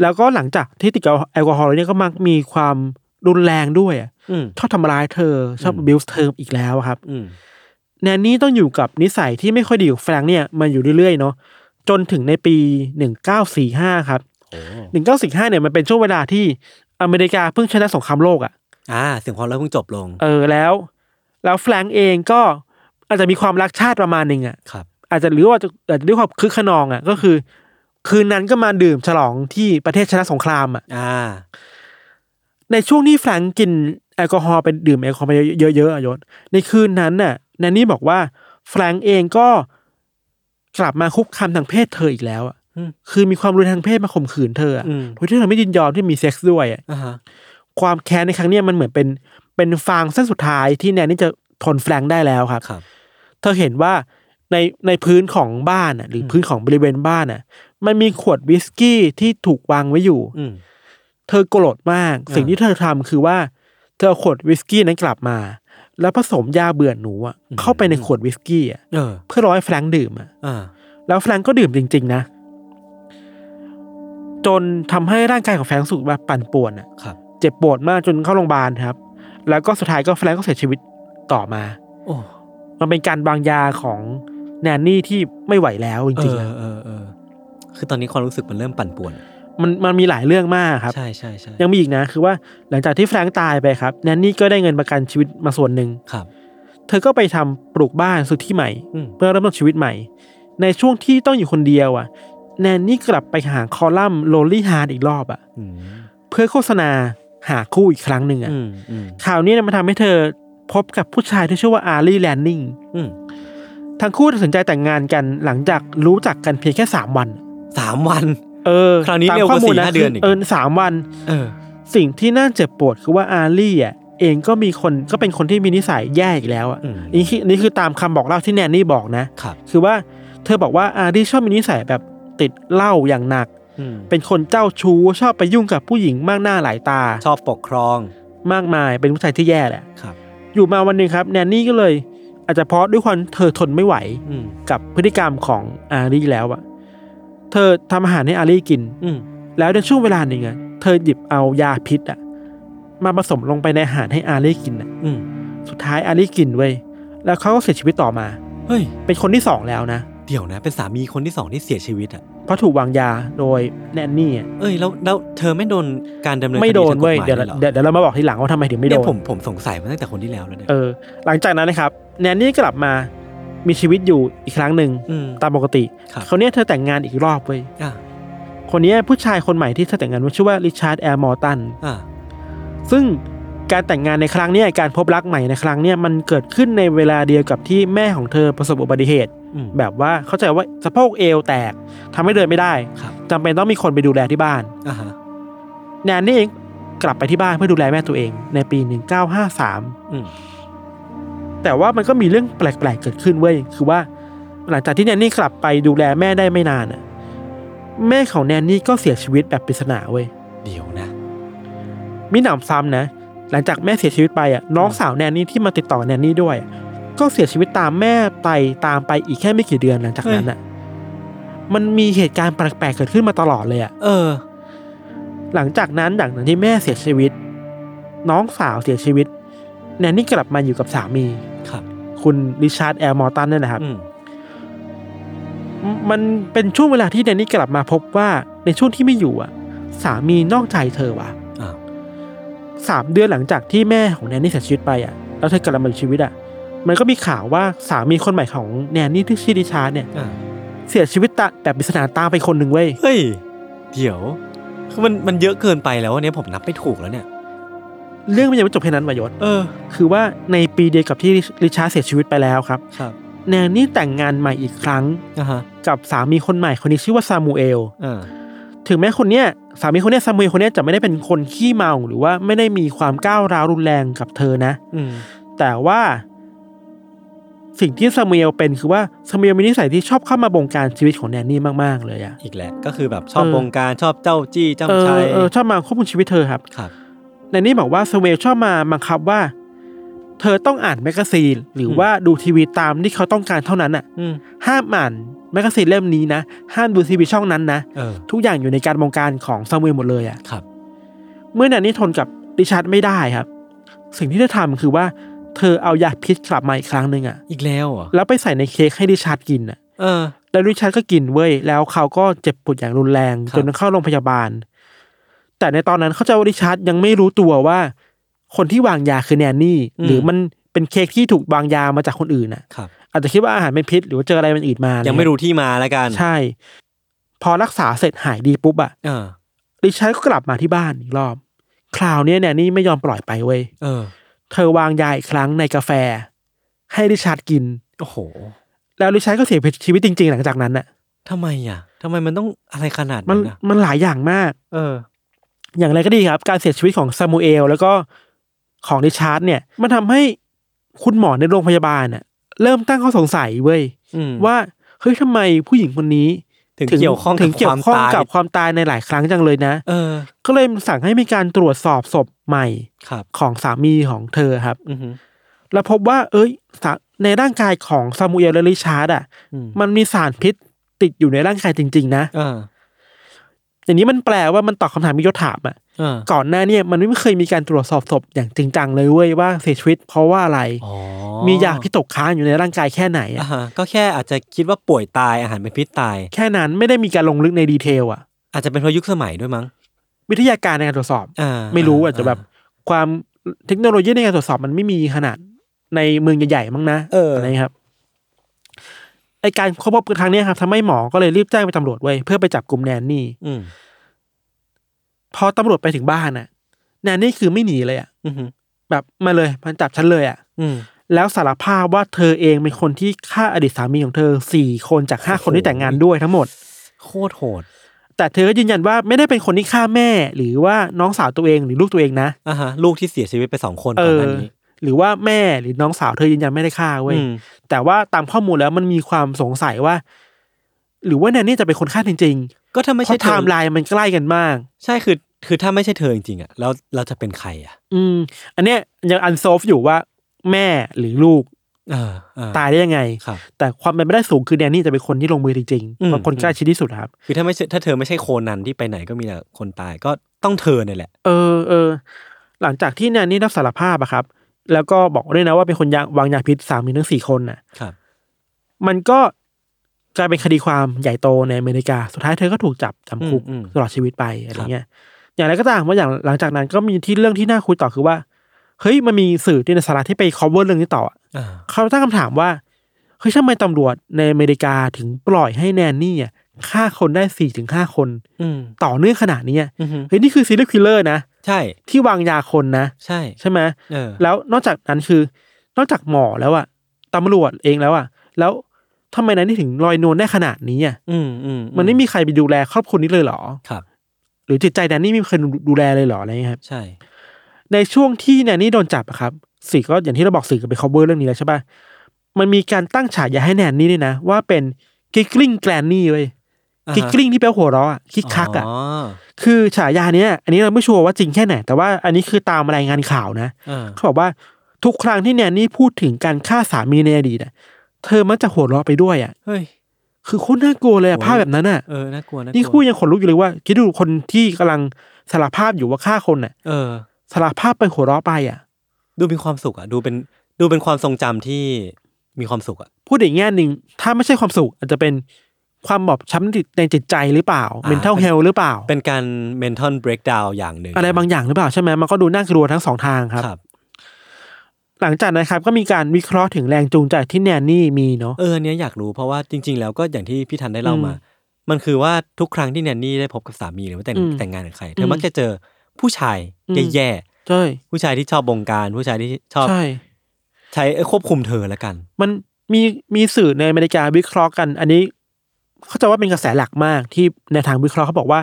แล้วก็หลังจากที่ติดแอลกอฮอล์แล้วเนี่ยก็มักมีความ รุนแรงด้วยอะอืมชอบทำร้ายเธอ ชอบอืมบิวเธออีกแล้วอะครับอืมแนนนี่ต้องอยู่กับนิสัยที่ไม่ค่อยดีของแฟรงค์เนี่ยมาอยู่เรื่อยๆเนาะจนถึงในปีหนึ่งเก้าสี่ห้าครับโอ้หนึ่งเก้าสี่ห้าเนี่ยมันเป็นช่วงเวลาที่อเมริกาเพิ่งชนะสงครามโลกอะอ่าเสียงความรักเพิ่งจบลง เออแล้ว แล้วแฟรงก์เองก็อาจจะมีความรักชาติประมาณหนึ่งอะครับ อาจจะหรือว่าจะอาจจะด้วยความคึกขนองอะก็คือ คืนนั้นก็มาดื่มฉลองที่ประเทศชนะสงครามอะอ่า ในช่วงที่แฟรงก์กินแอลกอฮอล์ไปดื่มแอลกอฮอล์ไปเยอะๆอะยศในคืนนั้นน่ะแนนนี่บอกว่าแฟรงก์เองก็กลับมาคุกคามทางเพศเธออีกแล้วอะอืมคือมีความรุนแรงทางเพศมาข่มขืนเธออะอืมโดยที่เธอไม่ยินยอมที่มีเซ็กซ์ด้วยอะอ่าฮะความแค้นในครั้งเนี้ยมันเหมือนเป็นเป็นฟางเส้นสุดท้ายที่แนนนี่จะทนแฟรงก์ได้แล้วครับครับเธอเห็นว่าในในพื้นของบ้านอะ หรืออมพื้นของบริเวณบ้านอะ มันมีขวดวิสกี้ที่ถูกวางไว้อยู่อืม เธอโกรธมากอ่าสิ่งที่เธอทำคือว่า เธอเอาขวดวิสกี้นั้นกลับมา แล้วผสมยาเบื่อหนูอะเข้าไปในขวดวิสกี้อะเออเพื่อรอให้แฟรงก์ดื่มอะอ่าแล้วแฟรงก์ก็ดื่มจริง ๆ นะ จนทำให้ร่างกายของแฟรงก์รู้สึกว่าปั่นป่วนอะครับเจ็บปวดมากจนเข้าโรงพยาบาลครับ แล้วก็สุดท้ายก็แฟรงก์ก็เสียชีวิตต่อมา โอ้มันเป็นการบางยาของแนนนี่ที่ไม่ไหวแล้วจเอริงอๆอะเออเออคือตอนนี้ความรู้สึกมันเริ่มปั่นป่วน มันมันมีหลายเรื่องมากครับ ใช่ใช่ใช่ยังมีอีกนะคือว่าหลังจากที่แฟรงค์ตายไปครับแนนนี่ก็ได้เงินประกันชีวิตมาส่วนหนึ่งครับ เธอก็ไปทำปลูกบ้านซื้อที่ใหม่อืมเพื่อเริ่มต้นชีวิตใหม่ ในช่วงที่ต้องอยู่คนเดียวอะ แนนนี่กลับไปหาคอลัมน์โ o ลี่ฮาร์ดอีกรอบอะอืมเพื่อโฆษณาหาคู่อีกครั้งหนึ่งอะอืมอืมข่าวนี้เนี่ยมันทำให้เธอพบกับผู้ชายที่ชื่อว่าอารีแลนนิงอืมทั้งคู่ตัดสินใจแต่งงานกันหลังจากรู้จักกันเพียงแค่สามวันสามวัน เออคราวนี้ตมเร็วกว่าข้มูลสี่ห้าเดือนอีกเออสามวัน เออ สิ่งที่น่าเจ็บปวดคือว่าอารี่อะเองก็มีคนก็เป็นคนที่มีนิสัยแย่อีกแล้วอะอืมนี่คือนี่คือตามคำบอกเล่าที่แนนนี่บอกนะครับคือว่าเธอบอกว่าอารี่ชอบมีนิสัยแบบติดเหล้าอย่างหนักอืมเป็นคนเจ้าชู้ชอบไปยุ่งกับผู้หญิงมากหน้าหลายตา ชอบปกครอง มากมายเป็นผู้ชายที่แย่แหละครับ อยู่มาวันหนึ่งครับ แนนนี่ก็เลย อาจจะเพราะด้วยความเธอทนไม่ไหวอืมกับพฤติกรรมของอารี่แล้วอะ เธอทำอาหารให้อารี่กิน อืมแล้วในช่วงเวลาหนึ่งอะเธอหยิบเอายาพิษอะมาผสมลงไปในอาหารให้อารี่กินอะอืมสุดท้ายอารี่กินเว้ยแล้วเขาก็เสียชีวิตต่อมา เฮ้ย เป็นคนที่สองแล้วนะ เดี๋ยวนะ เป็นสามีคนที่สองที่เสียชีวิตอะ เพราะถูกวางยาโดยแนนนี่อะเอ้ยแล้วแล้วเธอไม่โดนการดำเนินคไม่โดนทางกฎเว้ยหมาเดี๋ยวลหรอเดี๋ยวเดี๋ยวเรามาบอกทีหลังว่าทำไมถึงไม่โดเนี่ยนผมผมสงสัยมาตั้งแต่คนที่แล้วแล้วเนี่ยเออหลังจากนั้นนะครับแนนนี่กลับมา มีชีวิตอยู่อีกครั้งหนึ่งอืม ตามปกติครับคราวเนี้ยเธอแต่งงานอีกรอบเว้ยอ่าคนเนี้ยผู้ชายคนใหม่ที่เธอแต่งงานว่าชื่อว่าริชาร์ดแอร์มอร์ตัน อ่าซึ่งการแต่งงานในครั้งเนี้ยการพบรักใหม่ในครั้งเนี้ยมันเกิดขึ้นในเวลาเดียวกับที่แม่ของเธอประสบอุบัติเหตุ อืม แบบว่าเข้าใจว่าสะโพกเอวแตกทำให้เดินไม่ได้ครับ จำเป็นต้องมีคนไปดูแลที่บ้าน อ่าฮะแนนนี่เองกลับไปที่บ้านเพื่อดูแลแม่ตัวเองในปี1953อืม แต่ว่ามันก็มีเรื่องแปลกๆเกิดขึ้นเว้ยคือว่า หลังจากที่แนนนี่กลับไปดูแลแม่ได้ไม่นานน่ะแม่ของแนนนี่ก็เสียชีวิตแบบปริศนาเว้ยเดี๋ยวนะมิหนำซ้ำนะ หลังจากแม่เสียชีวิตไปอะน้องสาวแนนนี่ที่มาติดต่อแนนนี่ด้วย ก็เสียชีวิตตามแม่ไปตามไปอีกแค่ไม่กี่เดือนหลังจากนั้นอะ มันมีเหตุการณ์แปลกๆเกิดขึ้นมาตลอดเลยอะเออ หลังจากนั้นหลังจากที่แม่เสียชีวิต น้องสาวเสียชีวิต แนนนี่กลับมาอยู่กับสามี ครับคุณริชาร์ดแอร์มอร์ตันนั่นแหละครับอืมมันเป็นช่วงเวลาที่แนนนี่กลับมาพบว่าในช่วงที่ไม่อยู่อะ สามีนอกใจเธอว่ะอ้าวสามเดือนหลังจากที่แม่ของแนนนี่เสียชีวิตไปอะ แล้วเธอกลับมามีชีวิตอะ มันก็มีข่าวว่าสามีคนใหม่ของแนนนี่ที่ชื่อริชาร์ดเนี่ยอ่าเสียชีวิตตะแบบปริศนาตามไปคนหนึ่งเว้ย เฮ้ย เดี๋ยว คือมันมันเยอะเกินไปแล้วอันเนี้ยผมนับไม่ถูกแล้วเนี่ย เรื่องมันยังไม่จบแค่นั้นว่ะยศเออ คือว่าในปีเดียวกับที่ริชาร์ดเสียชีวิตไปแล้วครับ ครับแนนนี่แต่งงานใหม่อีกครั้ง อ่าฮะกับสามีคนใหม่คนนี้ชื่อว่าซามูเอล อ่าถึงแม้คนเนี้ยสามีคนเนี้ยซามูเอลคนเนี้ยจะไม่ได้เป็นคนขี้เมาหรือว่าไม่ได้มีความก้าวร้าวรุนแรงกับเธอนะ อืมแต่ว่าสิ่งที่ซามูเอลเป็นคือว่าซามูเอลมีนิสัยที่ชอบเข้ามาบงการชีวิตของแนนนี่มากๆเลยอะอีกแล้วก็คือแบบชอบบงการเออารชอบเจ้าจี้เอจ้ำชัอยเออชอบมาควบคุมชีวิตเธอครับ ครับ แนนนี่บอกว่าซามูเอลชอบมาบังคับว่า เธอต้องอ่านแมกกาซีนหรือว่าดูทีวีตามที่เขาต้องการเท่านั้นอะอืมห้ามอ่านแมกกาซีนเล่มนี้นะห้ามดูทีวีช่องนั้นนะเออทุกอย่างอยู่ในการบงการของซามูเอลหมดเลยอะครับ เมื่อแนนนี่ทนกับริชาร์ดไม่ได้ครับ สิ่งที่เธอทำคือว่า เธอเอายาพิษกลับมาอีกครั้งหนึ่งอะอีกแล้วเหรอแล้วไปใส่ในเค้กให้ริชาร์ดกินอะเออแล้วริชาร์ดก็กินเว้ยแล้วเขาก็เจ็บปวดอย่างรุนแรงครับจนต้องเข้าโรงพยาบาล แต่ในตอนนั้นเข้าใจว่าริชาร์ดยังไม่รู้ตัวว่า คนที่วางยาคือแนนนี่ หรือมันเป็นเค้กที่ถูกวางยามาจากคนอื่นน่ะครับ อาจจะคิดว่าอาหารเป็นพิษ หรือว่าเจออะไรมันอื่นมายัยังไม่รู้ที่มาแล้วกัน ใช่ พอรักษาเสร็จหายดีปุ๊บอะเออริชาร์ดก็กลับมาที่บ้านอีกรอบ คราวเนี้ยแนนนี่ไม่ยอมปล่อยไปเว้ยเออ เธอวางยาอีกครั้งในกาแฟ ให้ริชาร์ดกินโอ้โห แล้วริชาร์ดก็เสียชีวิตจริง ๆ หลังจากนั้นน่ะทำไมอะทำไมมันต้องอะไรขนาดมันนั้นอะมันหลายอย่างมาก เออ อย่างไรก็ดีครับ การเสียชีวิตของซามูเอลแล้วก็ของริชาร์ดเนี่ย มันทำให้คุณหมอในโรงพยาบาลน่ะ เริ่มตั้งข้อสงสัยเว้ยอืมว่าเฮ้ยทำไมผู้หญิงคนนี้ ถึงเกี่ยวข้องกับความตาย ถึงเกี่ยวข้องกับความตายในหลายครั้งจังเลยนะเออ ก็เลยสั่งให้มีการตรวจสอบศพใหม่ครับของสามีของเธอครับอือฮึแล้วพบว่า เอ้ยสาในร่างกายของซามูเอลและริชาร์ดอะอืมมันมีสารพิษติดอยู่ในร่างกายจริง ๆ นะเอออย่างนี้มันแปลว่ามันตอบคำถามที่ยศถามอะเออก่อนหน้าเนี่ยมันไม่เคยมีการตรวจสอบศพอย่างจริงจังเลยเว้ยว่าเสียชีวิตเพราะว่าอะไรอ๋อมียาพิษตกค้างอยู่ในร่างกายแค่ไหนอ่าอะฮะก็แค่อาจจะคิดว่าป่วยตายอาหารเป็นพิษตาย แค่นั้นไม่ได้มีการลงลึกในดีเทลอะ อาจจะเป็นเพราะยุคสมัยด้วยมั้งวิทยาการในการตรวจสอบอ่าไม่รู้อาจจะแบบความเทคโนโลยีในการตรวจสอบมันไม่มีขนาดในเมืองใหญ่ๆมั้งนะเอออะไรครับ ไอการค้นพบครั้งเนี้ยครับทำให้หมอก็เลยรีบแจ้งไปตำรวจไว้ยเพื่อไปจับกลุ่มแนนนี่อืมพอตำรวจไปถึงบ้านน่ะ แนนนี่คือไม่หนีเลยอะอือฮึแบบมาเลยมันจับฉันเลยอะ อืม แล้วสารภาพว่าเธอเองเป็นคนที่ฆ่าอดีตสามีของเธอสี่คนจากห้าโอ้โห คนที่แต่งงานด้วยทั้งหมด โคตรโหดแต่เธอก็ยืนยันว่าไม่ได้เป็นคนที่ฆ่าแม่ หรือว่าน้องสาวตัวเองหรือลูกตัวเองนะ อ่าฮะ ลูกที่เสียชีวิตไปสองคนเอก่อนหอน้านี้ หรือว่าแม่หรือน้องสาวเธอยืนยันไม่ได้ฆ่าเว้ยอืมแต่ว่าตามข้อมูลแล้วมันมีความสงสัยว่า หรือว่าแนนนี่จะเป็นคนฆ่าจริงก็ถ้าๆไม่เพใช่ราะเธไทอม์ไลน์มันใกล้กันมาก ใช่คือ คือถ้าไม่ใช่เธอจริงๆอะแล้วใครจะเป็นใครอะ อืม อันเนี้ยยัง unsolved อยู่ว่าแม่หรือลูกเออเออตายได้ยังไงครับแต่ความเป็นไปได้สูงคือแนนนี่จะเป็นคนที่ลงมือจริงอืมๆเป็นคนใกล้ชิดที่สุดครับ คือถ้าไม่ใช่ถ้าเธอไม่ใช่โคนันที่ไปไหนก็มีแต่คนตายก็ต้องเธอเนี่ยแหละ เออเออ หลังจากที่แนนนี่รับสารภาพอะครับ แล้วก็บอกด้วยนะว่าเป็นคนยาวางยาพิษสามีทั้งสี่คนน่ะครับ มันก็กลายเป็นคดีความใหญ่โตในอเมริกา สุดท้ายเธอก็ถูกจับจำคุกอืมอืม ตลอดชีวิตไปอะไรเงี้ย อย่างไรก็ตามว่าอย่างหลังจากนั้นก็มีที่เรื่องที่น่าคุยต่อคือว่า เฮ้ยมันมีสื่อที่ในสหรัฐที่ไป cover เรื่องนี้ต่ออะอ่าเขาตั้งคำถามว่าเฮ้ยทำไมตำรวจในอเมริกาถึงปล่อยให้แนนนี่อะฆ่าคนได้สี่ถึงห้าคนอืมต่อเนื่องขนาดนี้อะอือฮึเฮ้ยนี่คือ serial killer นะ ใช่ ที่วางยาคนนะ ใช่ ใช่ไหมเออ แล้วนอกจากนั้นคือ นอกจากหมอแล้วอะตำรวจเองแล้วอะแล้วทำไมแนนนี่ถึงลอยนวลได้ขนาดนี้อะอืมอืมมันไม่มีใครไปดูแลครอบครัวนี้เลยเหรอครับ หรือจิตใจแนนนี่ไม่มีใครดูแลเลยเหรออะไรเงี้ยครับใช่ ในช่วงที่แนนนี่โดนจับอะครับสื่อก็อย่างที่เราบอกสื่อก็ไป cover เรื่องนี้แล้วใช่ปะมันมีการตั้งฉายาให้แนนนี่ด้วยนะ ว่าเป็นกิกลิงแกลนนี่เว้ย อ่าฮะกิกลิงที่แปลว่าหัวเราะอะคิกคักอะอ๋อคือฉายาเนี้ย อันนี้เราไม่ชัวร์ว่าจริงแค่ไหน แต่ว่าอันนี้คือตามรายงานข่าวนะอ่าเขาบอกว่าทุกครั้งที่แนนนี่พูดถึงการฆ่าสามีในอดีตอะเธอมักจะหัวเราะไปด้วยอะเฮ้ยคือโคตรน่ากลัวเลยอะโอ้ยภาพแบบนั้นอะเออน่ากลัวน่ากลัวนี่พูดยังขนลุกอยู่เลยว่าคิดดูคนที่กำลังสารภาพอยู่ว่าฆ่าคนอะเออสารภาพไปหัวเราะไปอะดูมีความสุขอะ ดูเป็นดูเป็นความทรงจำที่มีความสุขอะ พูดอีกแง่หนึ่งถ้าไม่ใช่ความสุขอาจจะเป็น ความบอบช้ำในจิตใจหรือเปล่าอ่า mental health หรือเปล่า เป็นการ mental breakdown อย่างหนึ่งอะไรบางอย่างหรือเปล่าใช่ไหมมันก็ดูน่ากลัวทั้งสองทางครับครับหลังจากนั้นครับก็มีการวิเคราะห์ถึงแรงจูงใจที่แนนนี่มีเนาะเอออันเนี้ยอยากรู้เพราะว่าจริง ๆ แล้วก็อย่างที่พี่ทันได้เล่ามาอืมมันคือว่าทุกครั้งที่แนนนี่ได้พบกับสามีหรือว่าแต่งอืมแต่งงานกับใครเธอือมมักจะเจอผู้ชายอืมแย่ใช่ๆผู้ชายที่ชอบบงการ ผู้ชายที่ชอบใช่ใช้ควบคุมเธอละกัน มันมีมีสื่อในอเมริกาวิเคราะห์กัน อันนี้ เขาใจะว่าเป็นกระแสหลักมากที่ในทางวิเคราะห์เขาบอกว่า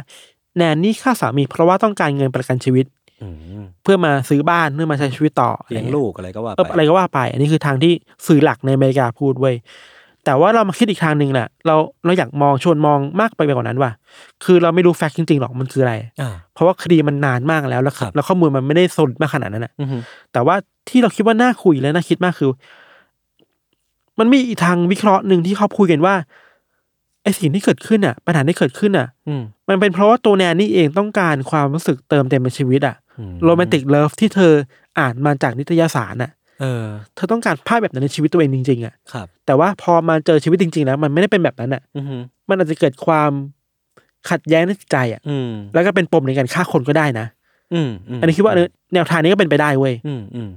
แนนนี่ฆ่าสามีเพราะว่าต้องการเงินประกันชีวิตอืมเพื่อมาซื้อบ้านเพื่อมาใช้ชีวิตต่อเลี้ยงลูกอะไรก็ว่าเออไปอะไรก็ว่าไป อันนี้คือทางที่สื่อหลักในอเมริกาพูดเว้ยแต่ว่าเรามาคิดอีกทางหนึ่งแหละเราเราอยากมองชวนมองมากไปกว่านั้นว่าคือเราไม่รู้ fact จริงๆหรอกมันคืออะไรอ่าเพราะว่าคดีมันนานมากแล้วแล้วครับแล้วข้อมูลมันไม่ได้สดมากขนาดนั้นนะอือฮึแต่ว่าที่เราคิดว่าน่าคุยและน่าคิดมากคือ มันมีอีกทางวิเคราะห์หนึ่งที่เขาคุยกันว่าไอ สิ่งที่เกิดขึ้นอะ ปัญหาที่เกิดขึ้นอะอืมมันเป็นเพราะว่าตัวแนนนี่เองต้องการความรู้สึกเติมเต็มในชีวิตอะอืม romantic love ที่เธออ่านมาจากนิตยสารอะเออ เธอต้องการภาพแบบนั้นในชีวิตตัวเองจริงๆอะครับ แต่ว่าพอมาเจอชีวิตจริงๆแล้วมันไม่ได้เป็นแบบนั้นอะอือฮึมันอาจจะเกิดความขัดแย้งในจิตใจอะอืมแล้วก็เป็นปมในการฆ่าคนก็ได้นะอืมมอันนี้คิดว่าแนวทางนี้ก็เป็นไปได้เว้ยอืมอืม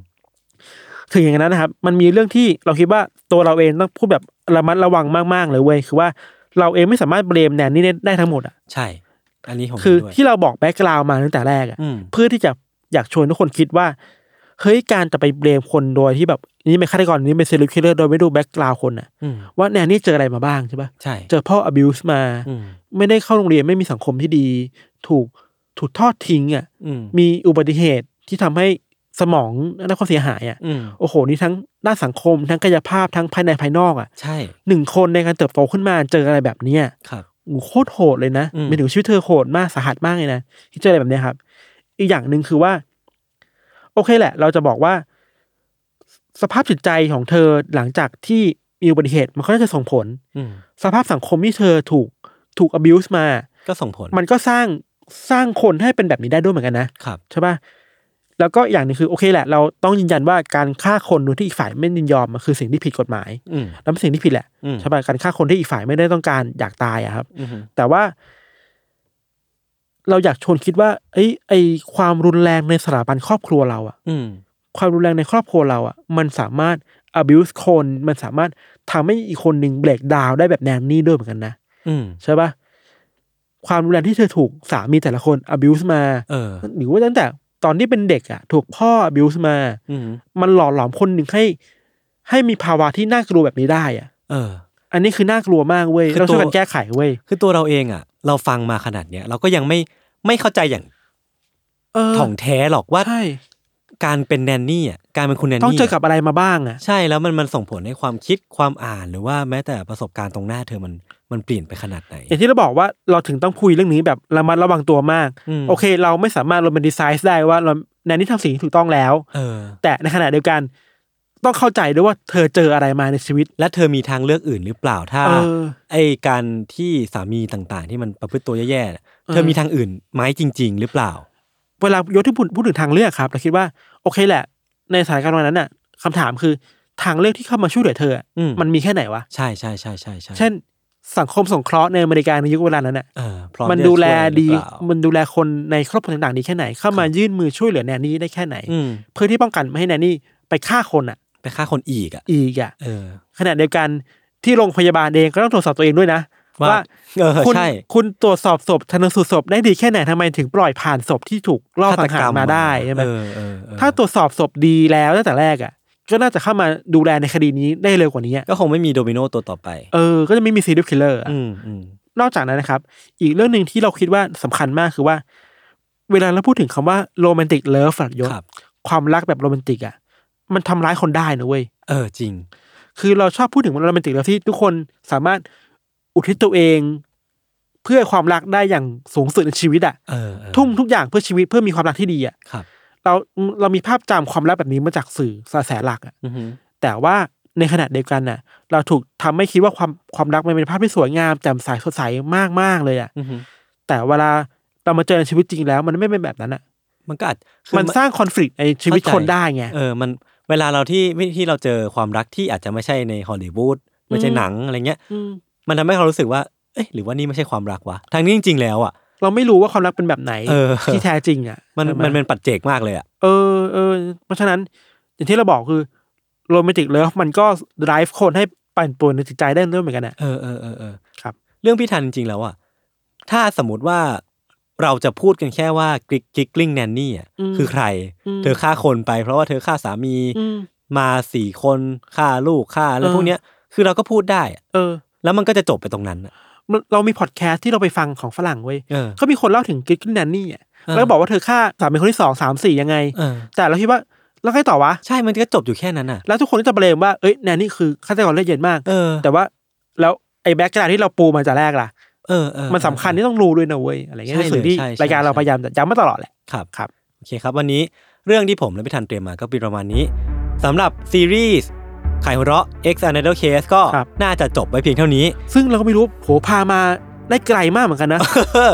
ถึงอย่างนั้นนะครับ มันมีเรื่องที่เราคิดว่าตัวเราเองต้องพูดแบบระมัดระวังมากๆเลยเว้ยคือว่า เราเองไม่สามารถ blame แนนนี่ได้ได้ทั้งหมดอะใช่ อันนี้ผมคือเห็นด้วยที่เราบอก background มาตั้งแต่แรกอะอืมเพื่อที่จะอยากชวนทุกคนคิดว่าเฮ้ยการจะไป blame คนโดยที่แบบนี่เป็นฆาตกรนี่เป็น serial killer โดยไม่ดู background คนอะอืมว่าแนนนี่เจออะไรมาบ้างใช่ปะใช่เจอพ่อ abuse มาอืมไม่ได้เข้าโรงเรียนไม่มีสังคมที่ดี ถูกถูกทอดทิ้งอะอืมมีอุบัติเหตุที่ทำให้ สมองได้รับความเสียหายอะอืมโอ้โห นี่ทั้งด้านสังคม ทั้งกายภาพทั้งภายในภายนอกอะใช่หนึ่งคนในการเติบโตขึ้นมาเจออะไรแบบเนี้ยครับโอ้โหโคตรโหดเลยนะอืมไม่ถึงชีวิตเธอโหดมากสาหัสมากเลยนะที่เจออะไรแบบเนี้ยครับ อีกอย่างหนึ่งคือว่า โอเคแหละ เราจะบอกว่า สภาพจิตใจของเธอหลังจากที่มีอุบัติเหตุมันก็น่าจะส่งผลอืมสภาพสังคมที่เธอถูกถูก abuse มา ก็ส่งผล มันก็สร้างสร้างคนให้เป็นแบบนี้ได้ด้วยเหมือนกันนะครับใช่ปะ แล้วก็อย่างหนึงคือโอเคแหละ เราต้องยืนยันว่าการฆ่าคนโดยที่อีกฝ่ายไม่ยินยอมมันคือสิ่งที่ผิดกฎหมายอืมแล้วเป็นสิ่งที่ผิดแหละอืมใช่ปะการฆ่าคนที่อีกฝ่ายไม่ได้ต้องการอยากตายอะครับอืมแต่ว่า เราอยากชวนคิดว่าไอ้ยไอความรุนแรงในสถาบันครอบครัวเราอะอืมความรุนแรงในครอบครัวเราอะมันสามารถ abuse คนมันสามารถทำให้อีกคนหนึ่งเบรกดาวได้แบบแนนนี่ด้วยเหมือนกันนะอืมใช่ปะความรุนแรงที่เธอถูกสามีแต่ละคน abuse มาเออหรือว่าตั้งแต่ ตอนที่เป็นเด็กอะถูกพ่อ abuse มาอืมมันหล่อหลอมคนหนึ่งให้ ให้มีภาวะที่น่ากลัวแบบนี้ได้อะเออ อันนี้คือน่ากลัวมากเว้ยคือเราช่วยกันตัวแก้ไขเว้ยคือตัวเราเองอะ เราฟังมาขนาดเนี้ยเราก็ยังไม่ไม่เข้าใจอย่างเออถ่องแท้หรอกว่าใช่การเป็นแนนนี่อะการเป็นคุณแนนนี่ต้องเจอกับอะไรมาบ้างอะใช่แล้วมันมันส่งผลให้ความคิดความอ่านหรือว่าแม้แต่ประสบการณ์ตรงหน้าเธอมัน มันเปลี่ยนไปขนาดไหน อย่างที่เราบอกว่าเราถึงต้องคุยเรื่องนี้แบบระมัดระวังตัวมากอืมโอเค เราไม่สามารถโรแมนติไซส์ได้ว่าเราแนนนี่ทำสิ่งที่ถูกต้องแล้วเออ แต่ในขณะเดียวกันต้องเข้าใจด้วยว่าเธอเจออะไรมาในชีวิต และเธอมีทางเลือกอื่นหรือเปล่าถ้าเออไอการที่สามีต่างๆ ที่มันประพฤติตัวแย่ๆน่ะเธอเออมีทางอื่นไหมจริง ๆ หรือเปล่า เวลายศที่พูดพูดถึงทางเลือกครับเราคิดว่าโอเคแหละ ในสถานการณ์วันนั้นน่ะคำถามคือทางเลือกที่เข้ามาช่วยเหลือเธออะอืมมันมีแค่ไหนวะ ใช่ใช่ใช่ใช่ใช่เช่น สังคมสงเคราะห์ในอเมริกาในยุคเวลานั้นน่ะเออพร้อมมันที่จะดูแลช่วยหรือดีเปล่ามันดูแลคนในครอบครัวต่างๆดีแค่ไหน เข้ามายื่นมือช่วยเหลือแนนนี่ได้แค่ไหนอืมเพื่อที่ป้องกันไม่ให้แนนนี่ไปฆ่าคนอะ ไปฆ่าคนอีกอะ อีกอะเออขณะเดียวกันที่โรงพยาบาลเองก็ต้องตรวจสอบตัวเองด้วยนะว่าว่าเออคุณใช่คุณตรวจสอบศพชันสูตรศพได้ดีแค่ไหนทำไมถึงปล่อยผ่านศพที่ถูกลอบสังหารมาได้ใช่ไหมเออเออเออถ้าตรวจสอบศพดีแล้วตั้งแต่แรกอะ ก็น่าจะเข้ามาดูแลในคดีนี้ได้เร็วกว่านี้อะก็คงไม่มีโดมิโนตัวต่อไป เออ ก็จะไม่มี serial killer อืมอืมนอกจากนั้นนะครับ อีกเรื่องหนึ่งที่เราคิดว่าสำคัญมากคือว่า เวลาเราพูดถึงคำว่า romantic love อะยศครับความรักแบบโรแมนติกอะ มันทำร้ายคนได้นะเว้ย เออจริง คือเราชอบพูดถึงโรแมนติกแล้วที่ทุกคนสามารถอุทิศตัวเอง เพื่อความรักได้อย่างสูงสุดในชีวิตอะเออเออทุ่มทุกอย่างเพื่อชีวิตเพื่อมีความรักที่ดีอะครับ เราเรามีภาพจำความรักแบบนี้มาจากสื่อกระแสหลักอะอือหือแต่ว่าในขณะเดียวกันน่ะ เราถูกทำให้คิดว่าความความรักมันเป็นภาพที่สวยงามแจ่มใสสดใสมากมากๆเลยอะอือหือแต่เวลาเรามาเจอในชีวิตจริงแล้ว มันไม่เป็นแบบนั้นอะ มันก็อาจคือมันสร้างคอน FLICT ในชีวิตเข้าใจคนได้ไงเออมันเวลาเราที่ที่เราเจอความรักที่อาจจะไม่ใช่ในฮอลลีวูดไม่ใช่อืมหนังอะไรเงี้ยอืมมันทำให้เรารู้สึกว่า เอ๊ะหรือว่านี่ไม่ใช่ความรักวะทางนี้จริง ๆ แล้วอะ เราไม่รู้ว่าความรักเป็นแบบไหนเออ ที่แท้จริงอะมันใช่ไหมันเป็นปัจเจกมากเลยอะ เออเออเพราะฉะนั้น อย่างที่เราบอกคือโรแมนติกเลิฟมันก็ drive คนให้ปั่นป่วนในจิตใจได้ด้วยเหมือนกันอะ เออเออเออเออครับ เรื่องพี่ทันจริงๆแล้วอะถ้าสมมติว่าเราจะพูดกันแค่ว่ากิ๊กลิงแนนนี่อะอืมคือใคร อืม เธอฆ่าคนไปเพราะว่าเธอฆ่าสามีอืม มาสี่คนฆ่าลูกฆ่าอะไรเออ พวกเนี้ย คือเราก็พูดได้อะเออ แล้วมันก็จะจบไปตรงนั้นอะมัน เรามีพอดแคสต์ที่เราไปฟังของฝรั่งเว้ยเออเขามีคนเล่าถึงกิ๊กแนนนี่อะเออแล้วก็บอกว่าเธอฆ่าสามีคนที่สองสามสี่ยังไงเออแต่เราคิดว่าแล้วไงต่อวะ ใช่ มันก็จบอยู่แค่นั้นอะ แล้วทุกคนก็จะเบลมว่า เอ้ยแนนนี่คือฆาตกรเลือดเย็นมากเออแต่ว่าแล้วไอ้ background ที่เราปูมาจากแรกล่ะ เออเออมันสำคัญที่ต้องรู้ด้วยนะเว้ย อะไรเงี้ยใช่ในสิ่งที่เลยใช่ใช่รายการเราใช่พยายามจะย้ำมาตลอดแหละ ครับครับ โอเคครับ วันนี้เรื่องที่ผมและพี่ทันเตรียมมาก็เป็นประมาณนี้สำหรับซีรีส์ ไขหัวเราะ X a n a d a l Case ก็ครับน่าจะจบไว้เพียงเท่านี้ ซึ่งเราก็ไม่รู้โหพามาได้ไกลมากเหมือนกันนะ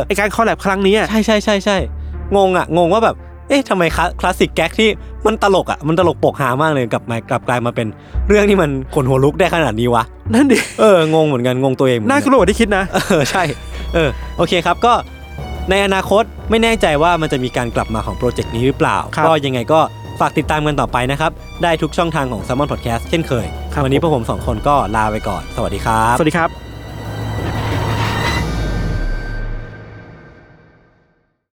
ไอการ collab ครั้งนี้อะใช่ใช่ใช่ใช่งงอะงงว่าแบบเอ๊ะทำไมคลาคลาสสิกแก๊กที่มันตลกอะมันตลกปกหามากเลยกลับมากลับกลายมาเป็นเรื่องที่มันขนหัวลุกได้ขนาดนี้วะนั่นดิเอองงเหมือนกันงงตัวเองเหมือนน่ากันกลัวกว่าที่คิดนะเออใช่เออโอเคครับก็ในอนาคตไม่แน่ใจว่ามันจะมีการกลับมาของโปรเจกต์นี้หรือเปล่าครับก็ยังไงก็ ฝากติดตามกันต่อไปนะครับ ได้ทุกช่องทางของ s ซ m o n Podcast เช่นเคยครับวันนี้ผมพวกผมสองคนก็ลาไปก่อน สวัสดีครับ สวัสดีครับ